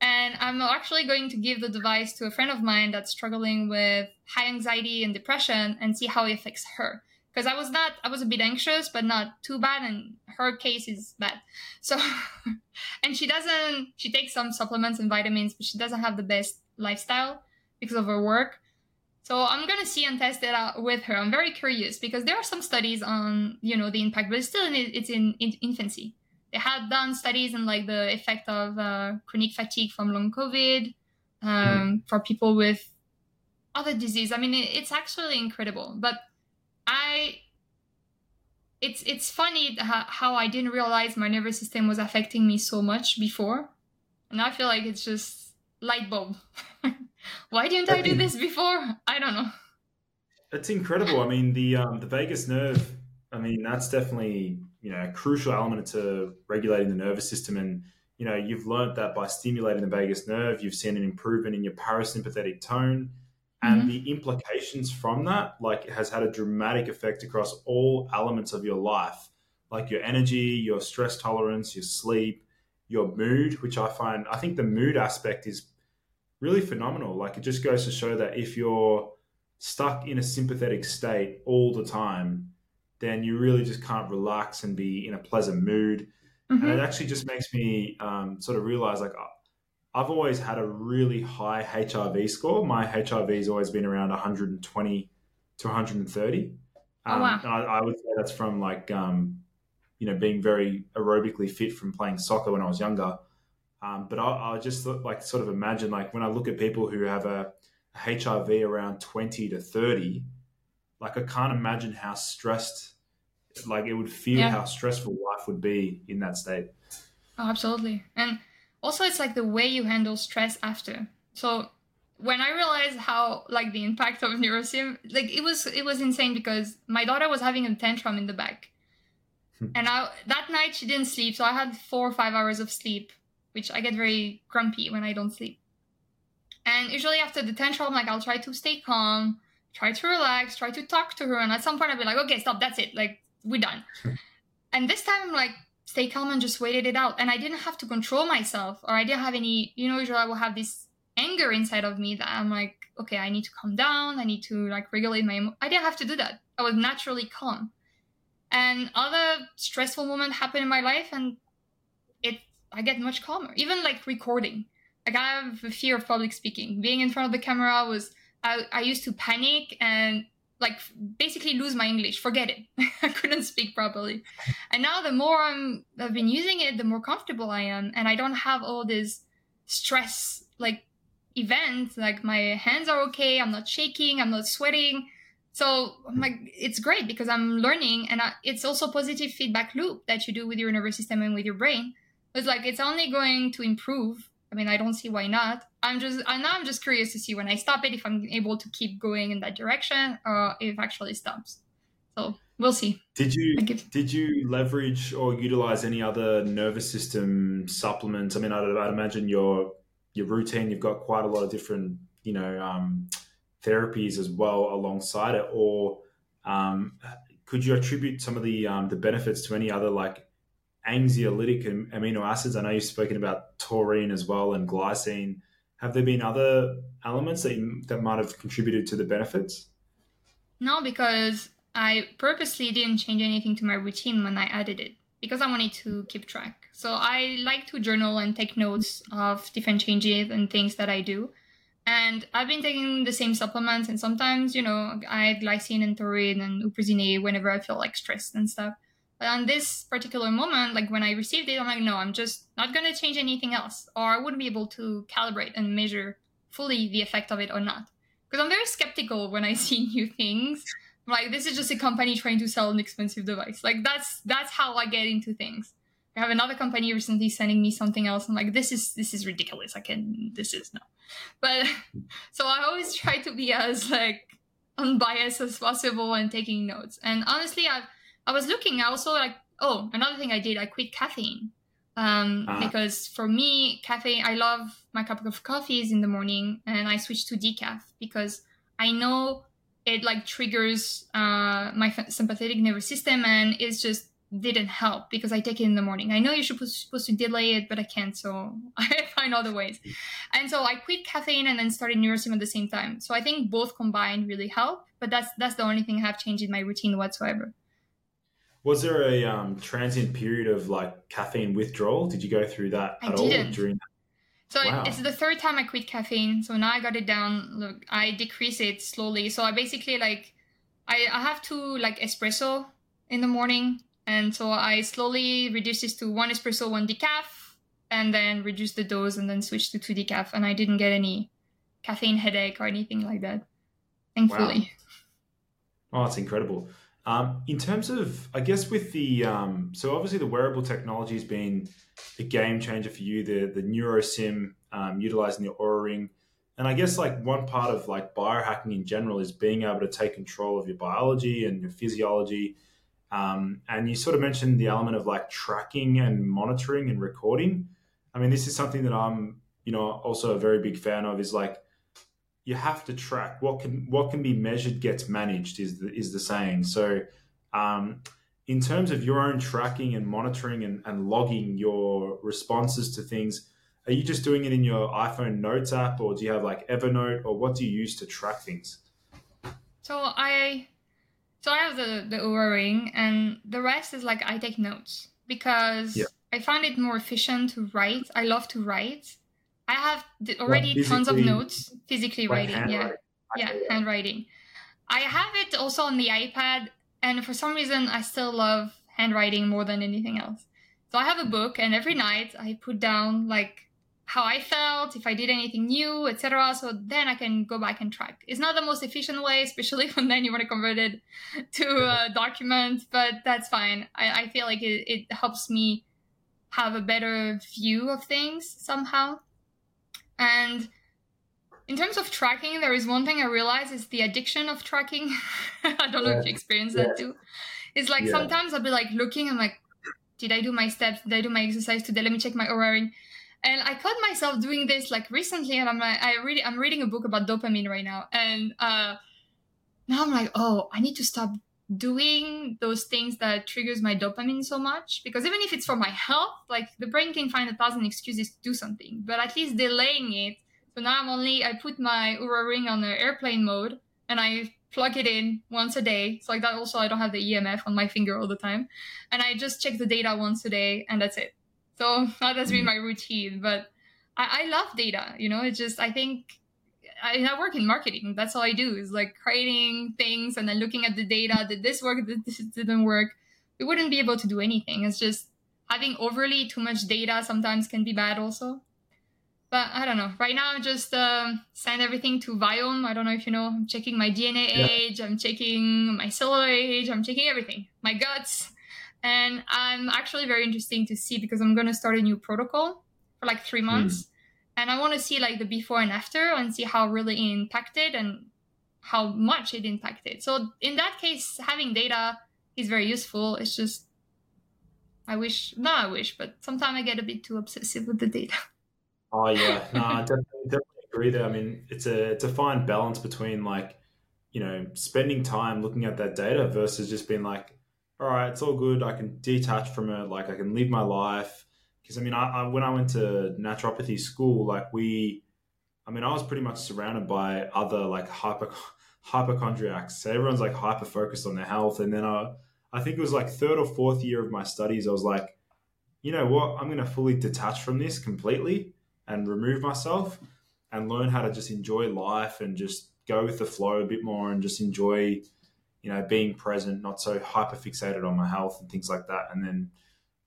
And I'm actually going to give the device to a friend of mine that's struggling with high anxiety and depression and see how it affects her. Because I was not, I was a bit anxious, but not too bad. And her case is bad. So, and she doesn't, she takes some supplements and vitamins, but she doesn't have the best lifestyle because of her work. So I'm gonna see and test it out with her. I'm very curious because there are some studies on you know the impact, but it's still in it's in, in infancy. They had done studies on like the effect of uh, chronic fatigue from long COVID um, mm. for people with other disease. I mean, it, it's actually incredible. But I, it's it's funny how, how I didn't realize my nervous system was affecting me so much before, and I feel like it's just light bulb. Why didn't I, do this before? I don't know. It's incredible. I mean, the um, the vagus nerve. I mean, that's definitely you know a crucial element to regulating the nervous system. And you know, you've learned that by stimulating the vagus nerve, you've seen an improvement in your parasympathetic tone, and mm-hmm. the implications from that, like, has had a dramatic effect across all elements of your life, like your energy, your stress tolerance, your sleep, your mood. Which I find, I think the mood aspect is really phenomenal. Like it just goes to show that if you're stuck in a sympathetic state all the time, then you really just can't relax and be in a pleasant mood. Mm-hmm. And it actually just makes me um, sort of realize like I've always had a really high HRV score. My HRV has always been around 120 to 130. Um, oh, wow. I, I, would say that's from like, um, you know, being very aerobically fit from playing soccer when I was younger. Um, but I, I just like sort of imagine like when I look at people who have a, a HRV around 20 to 30, like I can't imagine how stressed, like it would feel yeah. how stressful life would be in that state. Oh, absolutely. And also it's like the way you handle stress after. So when I realized how like the impact of Nurosym, like it was it was insane because my daughter was having a tantrum in the back, hmm. and I that night she didn't sleep, so I had four or five hours of sleep which I get very grumpy when I don't sleep. And usually after the tantrum, like I'll try to stay calm, try to relax, try to talk to her, and at some point I'll be like, okay, stop, that's it, like we're done. and this time I'm like, stay calm and just waited it out. And I didn't have to control myself, or I didn't have any, you know, usually I will have this anger inside of me that I'm like, okay, I need to calm down, I need to like regulate my. Emo-. I didn't have to do that. I was naturally calm. And other stressful moments happen in my life, and it I get much calmer. Even like recording. Like I have a fear of public speaking. Being in front of the camera was I, I used to panic and like basically lose my English. Forget it. I couldn't speak properly. And now the more I'm I've been using it, the more comfortable I am, and I don't have all this stress like events. Like my hands are okay. I'm not shaking. I'm not sweating. So like it's great because I'm learning, and I, it's also positive feedback loop that you do with your nervous system and with your brain it's like it's only going to improve. I mean, I don't see why not. I'm just I now I'm just curious to see when I stop it if I'm able to keep going in that direction or if actually stops. So we'll see. Did you did you leverage or utilize any other nervous system supplements? I mean, I'd, I'd, imagine your your routine. You've got quite a lot of different you know um, therapies as well alongside it, or um, could you attribute some of the um, the benefits to any other like anxiolytic amino acids. I know you've spoken about taurine as well and glycine. Have there been other elements that you, that might have contributed to the benefits? No, because I purposely didn't change anything to my routine when I added it because I wanted to keep track. So I like to journal and take notes of different changes and things that I do. And I've been taking the same supplements, and sometimes, you know, I glycine and taurine and huperzine whenever I feel like stressed and stuff. But on this particular moment, like when I received it, I'm like, no, I'm just not going to change anything else, or I wouldn't be able to calibrate and measure fully the effect of it or not. Because I'm very skeptical when I see new things. like, this is just a company trying to sell an expensive device. Like that's that's how I get into things. I have another company recently sending me something else. I'm like, this is this is ridiculous. I can this is no. But so I always try to be as like unbiased as possible and taking notes. And honestly, I've I was looking. I also like. Oh, another thing I did. I quit caffeine. Um, ah. because for me, caffeine. I love my cup of coffees in the morning, and I switched to decaf because I know it like triggers uh, my sympathetic nervous system, and it's just didn't help because I take it in the morning. I know you're supposed to delay it, but I can't, so I find other ways. And so I quit caffeine and then started Nurosym at the same time. So I think both combined really help, but that's that's the only thing I have changed in my routine whatsoever. Was there a um, transient period of like caffeine withdrawal? Did you go through that I at didn't. all during? So wow. it's the third time I quit caffeine. So now I got it down. Look, I decrease it slowly. So I basically like, I, I have two like espresso in the morning and so I slowly reduce this to one espresso, one decaf, and then reduce the dose and then switch to two decaf. And I didn't get any caffeine headache or anything like that, thankfully. Wow. Oh, that's incredible. Um, in terms of, I guess, with the, um, so obviously the wearable technology has been a game changer for you, the, the Nurosym, um, utilizing the Oura Ring. And I guess like one part of like biohacking in general is being able to take control of your biology and your physiology um, and you sort of mentioned the element of like tracking and monitoring and recording. I mean, this is something that I'm, you know, also a very big fan of. Is like you have to track what can what can be measured gets managed is the, is the saying. So, um, in terms of your own tracking and monitoring and, and logging your responses to things, are you just doing it in your iPhone Notes app, or do you have like Evernote, or what do you use to track things? So I so I have the the Oura ring, and the rest is like I take notes because yeah. I find it more efficient to write. I love to write. I have already tons of notes physically like writing. Yeah, yeah, handwriting. I have it also on the iPad, and for some reason, I still love handwriting more than anything else. So I have a book, and every night I put down like how I felt, if I did anything new, etc. So then I can go back and track. It's not the most efficient way, especially when then you want to convert it to uh, a document, but that's fine. I, I feel like it, it helps me have a better view of things somehow. And in terms of tracking, there is one thing I realize is the addiction of tracking. I don't know if you experience that too. It's like yeah. sometimes I'll be like looking, I'm like, did I do my steps? Did I do my exercise today? Let me check my Oura ring and I caught myself doing this like recently, and I'm like, I really, I'm reading a book about dopamine right now, and uh, now I'm like, oh, I need to stop doing those things that triggers my dopamine so much because even if it's for my health, like the brain can find a thousand excuses to do something, but at least delaying it. So now I'm only, I put my Oura ring on the airplane mode and I plug it in once a day. So like that also I don't have the EMF on my finger all the time. And I just check the data once a day and that's it. So that has been mm. my routine. But I, I love data. You know, it's just I think I, I, work in marketing. That's all I do is like creating things and then looking at the data. Did this work? Did this didn't work? We wouldn't be able to do anything. It's just having overly too much data sometimes can be bad also. But I don't know. Right now, I just uh, send everything to Viome. I don't know if you know. I'm checking my DNA yeah. age. I'm checking my cellular age. I'm checking everything. My guts and I'm actually very interesting to see because I'm going to start a new protocol for like three months. Mm. And I want to see like the before and after and see how really it impacted and how much it impacted. So in that case, having data is very useful. It's just, I wish, not I wish, but sometimes I get a bit too obsessive with the data. Oh yeah, no, I definitely, definitely agree there. I mean, it's a it's a fine balance between like, you know, spending time looking at that data versus just being like, all right, it's all good. I can detach from it. Like I can live my life. Because I mean, I, I, when I went to naturopathy school, like we, I mean, I was pretty much surrounded by other like hyper hypochondriacs. So everyone's like hyper focused on their health. And then I, I think it was like third or fourth year of my studies, I was like, you know what? I'm going to fully detach from this completely and remove myself and learn how to just enjoy life and just go with the flow a bit more and just enjoy you know, being present, not so hyper fixated on my health and things like that. And then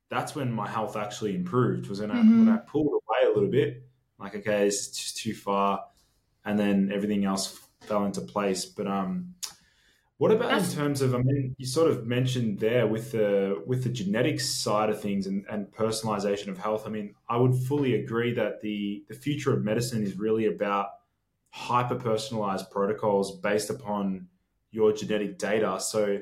that's when my health actually improved was when, mm-hmm. I, when I pulled away a little bit, like, okay, it's just too far. And then everything else fell into place. But, um, what about That's... in terms of? I mean, you sort of mentioned there with the with the genetics side of things and, and personalization of health. I mean, I would fully agree that the the future of medicine is really about hyper personalized protocols based upon your genetic data. So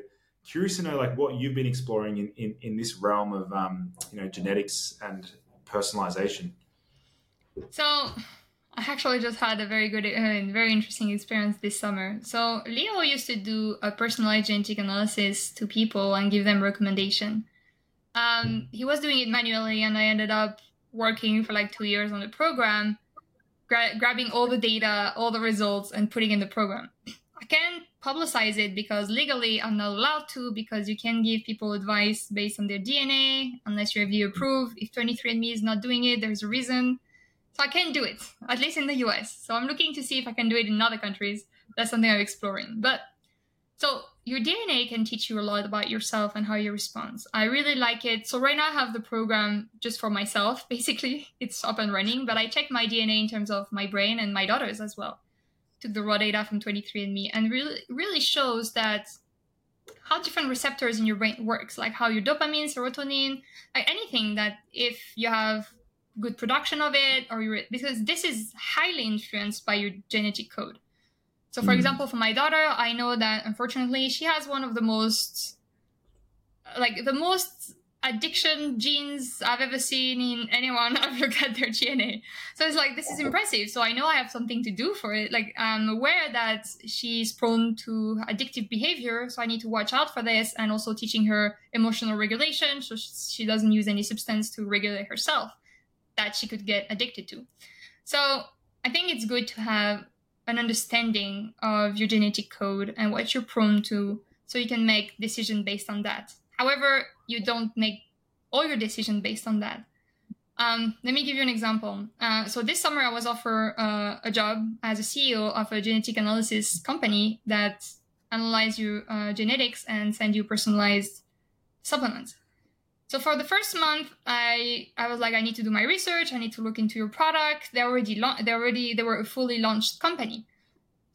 curious to know like what you've been exploring in, in, in this realm of um, you know genetics and personalization. So I actually just had a very good and uh, very interesting experience this summer. So Leo used to do a personalized genetic analysis to people and give them recommendation. Um, he was doing it manually, and I ended up working for like two years on the program, gra- grabbing all the data, all the results, and putting in the program. Can't publicize it because legally I'm not allowed to because you can give people advice based on their DNA unless you're FDA approved. If 23andMe is not doing it, there's a reason. So I can't do it, at least in the US. So I'm looking to see if I can do it in other countries. That's something I'm exploring. But so your DNA can teach you a lot about yourself and how you respond. I really like it. So right now I have the program just for myself, basically. It's up and running, but I check my DNA in terms of my brain and my daughters as well. Took the raw data from 23andMe and really really shows that how different receptors in your brain works, like how your dopamine, serotonin, like anything that if you have good production of it or you because this is highly influenced by your genetic code. So, for mm. example, for my daughter, I know that unfortunately she has one of the most, like, the most addiction genes I've ever seen in anyone. I've looked at their DNA. So it's like, this is impressive. So I know I have something to do for it. Like, I'm aware that she's prone to addictive behavior. So I need to watch out for this and also teaching her emotional regulation so she doesn't use any substance to regulate herself that she could get addicted to. So I think it's good to have an understanding of your genetic code and what you're prone to so you can make decision based on that however you don't make all your decision based on that um, let me give you an example uh, so this summer i was offered uh, a job as a ceo of a genetic analysis company that analyze your uh, genetics and send you personalized supplements so for the first month, I I was like, I need to do my research. I need to look into your product. They already la- they already they were a fully launched company.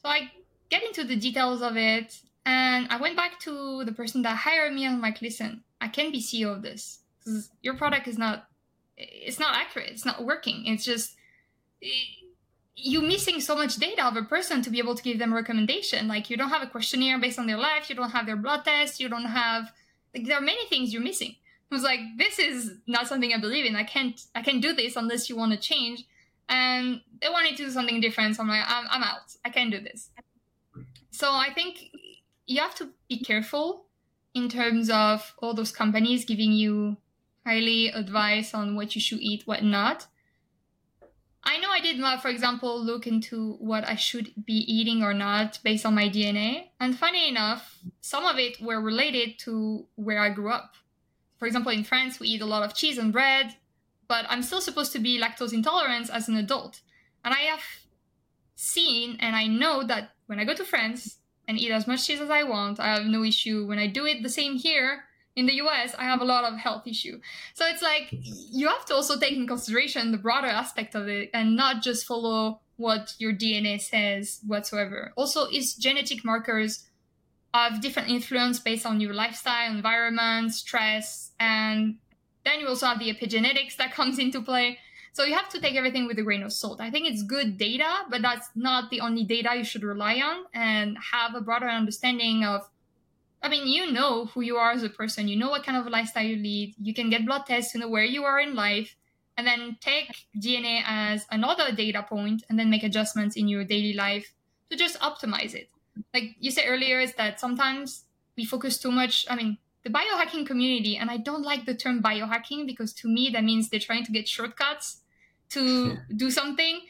So I get into the details of it, and I went back to the person that hired me and I'm like, listen, I can't be CEO of this. Your product is not it's not accurate. It's not working. It's just you missing so much data of a person to be able to give them a recommendation. Like you don't have a questionnaire based on their life. You don't have their blood test. You don't have like there are many things you're missing. I was like, this is not something I believe in. I can't, I can't do this unless you want to change. And they wanted to do something different. So I'm like, I'm, I'm out. I can't do this. So I think you have to be careful in terms of all those companies giving you highly advice on what you should eat, what not. I know I did, not, for example, look into what I should be eating or not based on my DNA. And funny enough, some of it were related to where I grew up for example, in France, we eat a lot of cheese and bread, but I'm still supposed to be lactose intolerant as an adult. And I have seen and I know that when I go to France and eat as much cheese as I want, I have no issue. When I do it the same here in the US, I have a lot of health issue. So it's like you have to also take in consideration the broader aspect of it and not just follow what your DNA says whatsoever. Also, is genetic markers of different influence based on your lifestyle, environment, stress, and then you also have the epigenetics that comes into play. So you have to take everything with a grain of salt. I think it's good data, but that's not the only data you should rely on and have a broader understanding of I mean, you know who you are as a person, you know what kind of lifestyle you lead, you can get blood tests to know where you are in life, and then take DNA as another data point and then make adjustments in your daily life to just optimize it. Like you said earlier is that sometimes we focus too much i mean the biohacking community and i don't like the term biohacking because to me that means they're trying to get shortcuts to do something.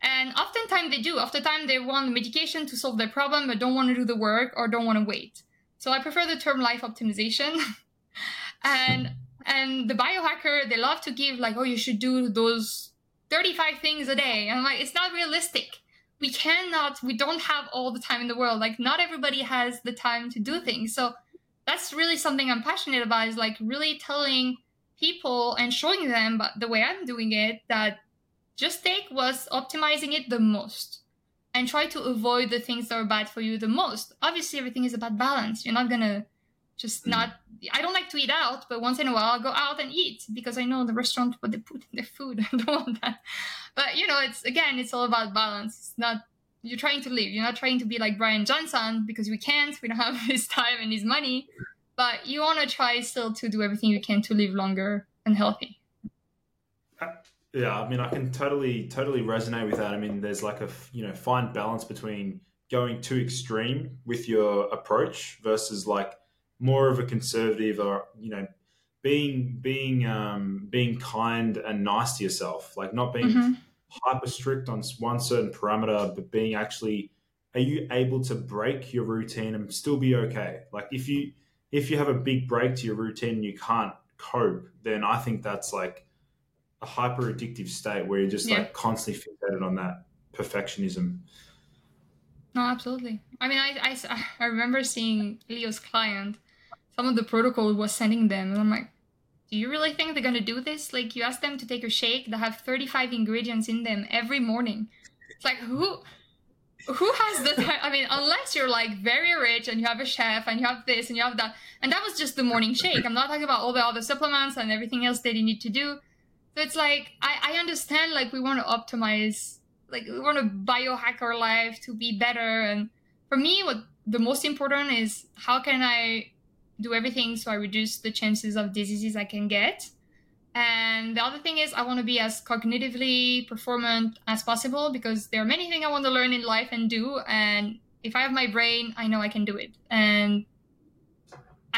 And oftentimes they do. Oftentimes they want medication to solve their problem but don't want to do the work or don't want to wait. So i prefer the term life optimization. And and the biohacker they love to give like oh you should do those 35 things a day. And I'm like it's not realistic. We cannot we don't have all the time in the world. Like not everybody has the time to do things. So that's really something i'm passionate about is like really telling people and showing them the way i'm doing it that just take was optimizing it the most and try to avoid the things that are bad for you the most. Obviously everything is about balance. You're not gonna just mm. not i don't like to eat out but once in a while i'll go out and eat because i know the restaurant what they put in their food i don't want that. But you know it's again it's all about balance. It's not you're trying to live. You're not trying to be like Brian Johnson because we can't we don't have his time and his money. But you want to try still to do everything you can to live longer and healthy yeah i mean i can totally totally resonate with that i mean there's like a you know fine balance between going too extreme with your approach versus like more of a conservative or you know being being um, being kind and nice to yourself, like not being mm-hmm. hyper strict on one certain parameter, but being actually are you able to break your routine and still be okay? Like if you if you have a big break to your routine and you can't cope, then I think that's like a hyper addictive state where you're just yeah. like constantly fixated on that perfectionism. No, absolutely. I mean, I, I, I remember seeing Leo's client, some of the protocol was sending them, and I'm like, do you really think they're gonna do this? Like, you ask them to take a shake that have 35 ingredients in them every morning. It's like, who, who has the time? I mean, unless you're like very rich and you have a chef and you have this and you have that, and that was just the morning shake. I'm not talking about all the other supplements and everything else that you need to do. So it's like I, I understand like we want to optimize, like we want to biohack our life to be better. And for me, what the most important is how can I do everything so I reduce the chances of diseases I can get and the other thing is, I want to be as cognitively performant as possible because there are many things I want to learn in life and do. And if I have my brain, I know I can do it. And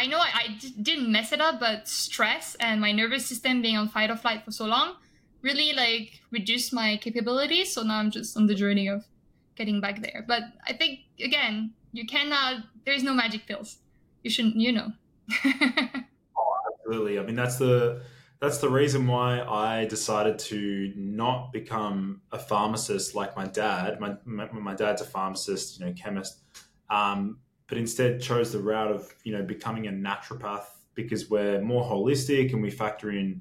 I know I, I d- didn't mess it up, but stress and my nervous system being on fight or flight for so long really like reduced my capabilities. So now I'm just on the journey of getting back there. But I think again, you cannot. There's no magic pills. You shouldn't. You know. oh, absolutely. I mean, that's the that's the reason why I decided to not become a pharmacist like my dad. My, my, my dad's a pharmacist, you know, chemist, um, but instead chose the route of, you know, becoming a naturopath because we're more holistic and we factor in,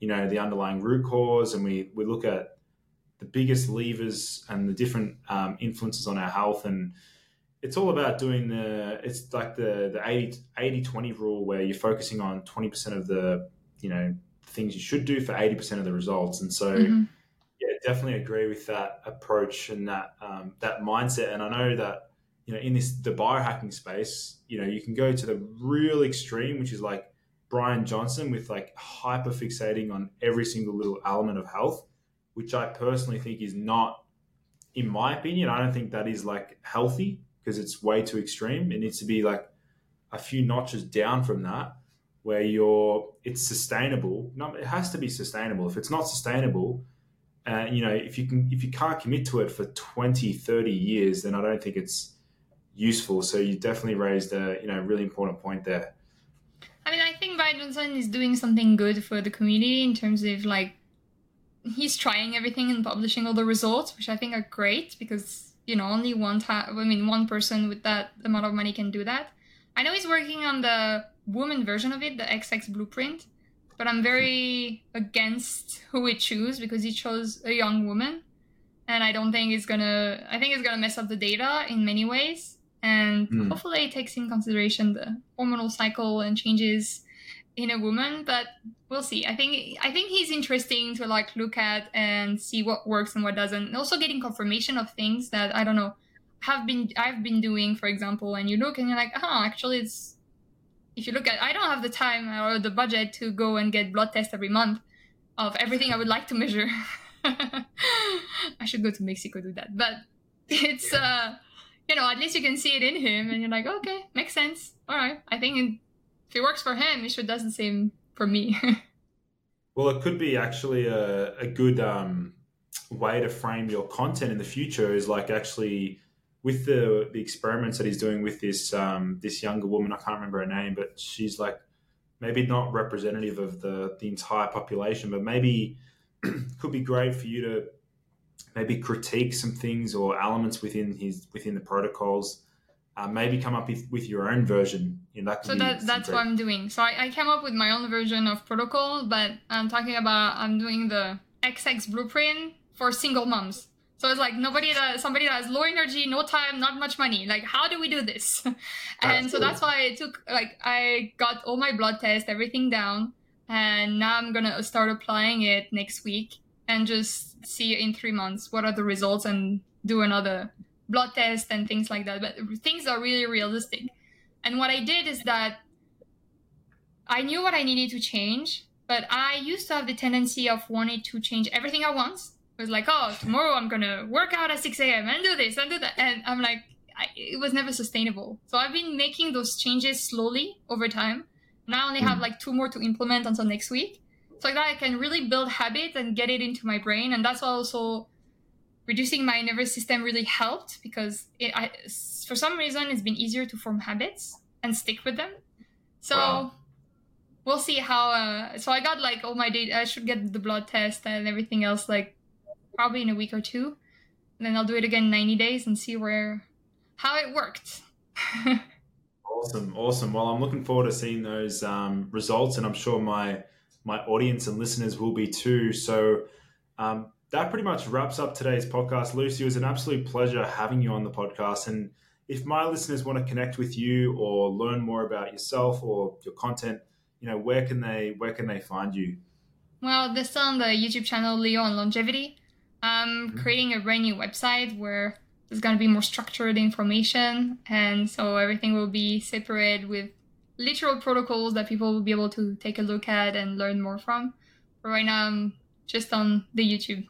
you know, the underlying root cause and we, we look at the biggest levers and the different um, influences on our health. And it's all about doing the, it's like the, the 80, 80 20 rule where you're focusing on 20% of the, you know, things you should do for 80% of the results. And so, mm-hmm. yeah, definitely agree with that approach and that, um, that mindset. And I know that, you know, in this, the biohacking space, you know, you can go to the real extreme, which is like Brian Johnson with like hyper fixating on every single little element of health, which I personally think is not, in my opinion, I don't think that is like healthy because it's way too extreme. It needs to be like a few notches down from that where you're it's sustainable. No, it has to be sustainable. If it's not sustainable, uh, you know, if you can if you can't commit to it for 20, 30 years, then I don't think it's useful. So you definitely raised a you know really important point there. I mean, I think Brian Johnson is doing something good for the community in terms of like he's trying everything and publishing all the results, which I think are great because you know only one time. I mean, one person with that amount of money can do that. I know he's working on the woman version of it, the XX blueprint. But I'm very against who he choose because he chose a young woman. And I don't think it's gonna I think it's gonna mess up the data in many ways. And mm. hopefully it takes in consideration the hormonal cycle and changes in a woman, but we'll see. I think I think he's interesting to like look at and see what works and what doesn't. And also getting confirmation of things that I don't know have been I've been doing, for example, and you look and you're like, oh, actually it's if you look at, I don't have the time or the budget to go and get blood tests every month of everything I would like to measure. I should go to Mexico do that, but it's uh, you know, at least you can see it in him, and you're like, okay, makes sense. All right, I think if it works for him, it sure does the same for me. well, it could be actually a, a good um, way to frame your content in the future. Is like actually with the the experiments that he's doing with this um, this younger woman, I can't remember her name, but she's like maybe not representative of the the entire population, but maybe could be great for you to maybe critique some things or elements within his within the protocols. Uh, maybe come up with, with your own version. You know, that so that, that's what I'm doing. So I, I came up with my own version of protocol, but I'm talking about I'm doing the XX blueprint for single moms. So it's like nobody that somebody that has low energy, no time, not much money. Like, how do we do this? and so that's why it took like I got all my blood tests, everything down, and now I'm gonna start applying it next week and just see in three months what are the results and do another blood test and things like that. But things are really realistic. And what I did is that I knew what I needed to change, but I used to have the tendency of wanting to change everything at once it was like, oh, tomorrow I'm gonna work out at 6 a.m. and do this and do that. And I'm like, I, it was never sustainable. So I've been making those changes slowly over time. Now I only have mm. like two more to implement until next week. So like that I can really build habits and get it into my brain. And that's also reducing my nervous system really helped because it, I, for some reason it's been easier to form habits and stick with them. So wow. we'll see how. Uh, so I got like all my data. I should get the blood test and everything else like probably in a week or two. And then I'll do it again 90 days and see where how it worked. awesome, awesome. Well, I'm looking forward to seeing those um, results, and I'm sure my my audience and listeners will be too. So. Um, that pretty much wraps up today's podcast. Lucie, it was an absolute pleasure having you on the podcast. And if my listeners want to connect with you or learn more about yourself or your content, you know, where can they where can they find you? Well, this on the YouTube channel Leo and Longevity. I'm mm-hmm. creating a brand new website where there's going to be more structured information, and so everything will be separate with literal protocols that people will be able to take a look at and learn more from. But right now, I'm just on the YouTube.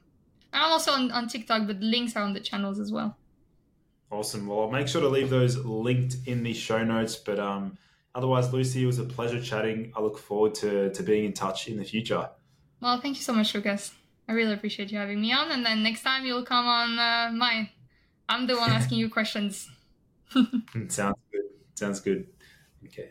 I'm also on, on TikTok, but the links are on the channels as well. Awesome. Well, I'll make sure to leave those linked in the show notes. But um, otherwise, Lucie, it was a pleasure chatting. I look forward to, to being in touch in the future. Well, thank you so much, Lucas. I really appreciate you having me on. And then next time you'll come on uh, mine. I'm the one asking you questions. Sounds good. Sounds good. Okay.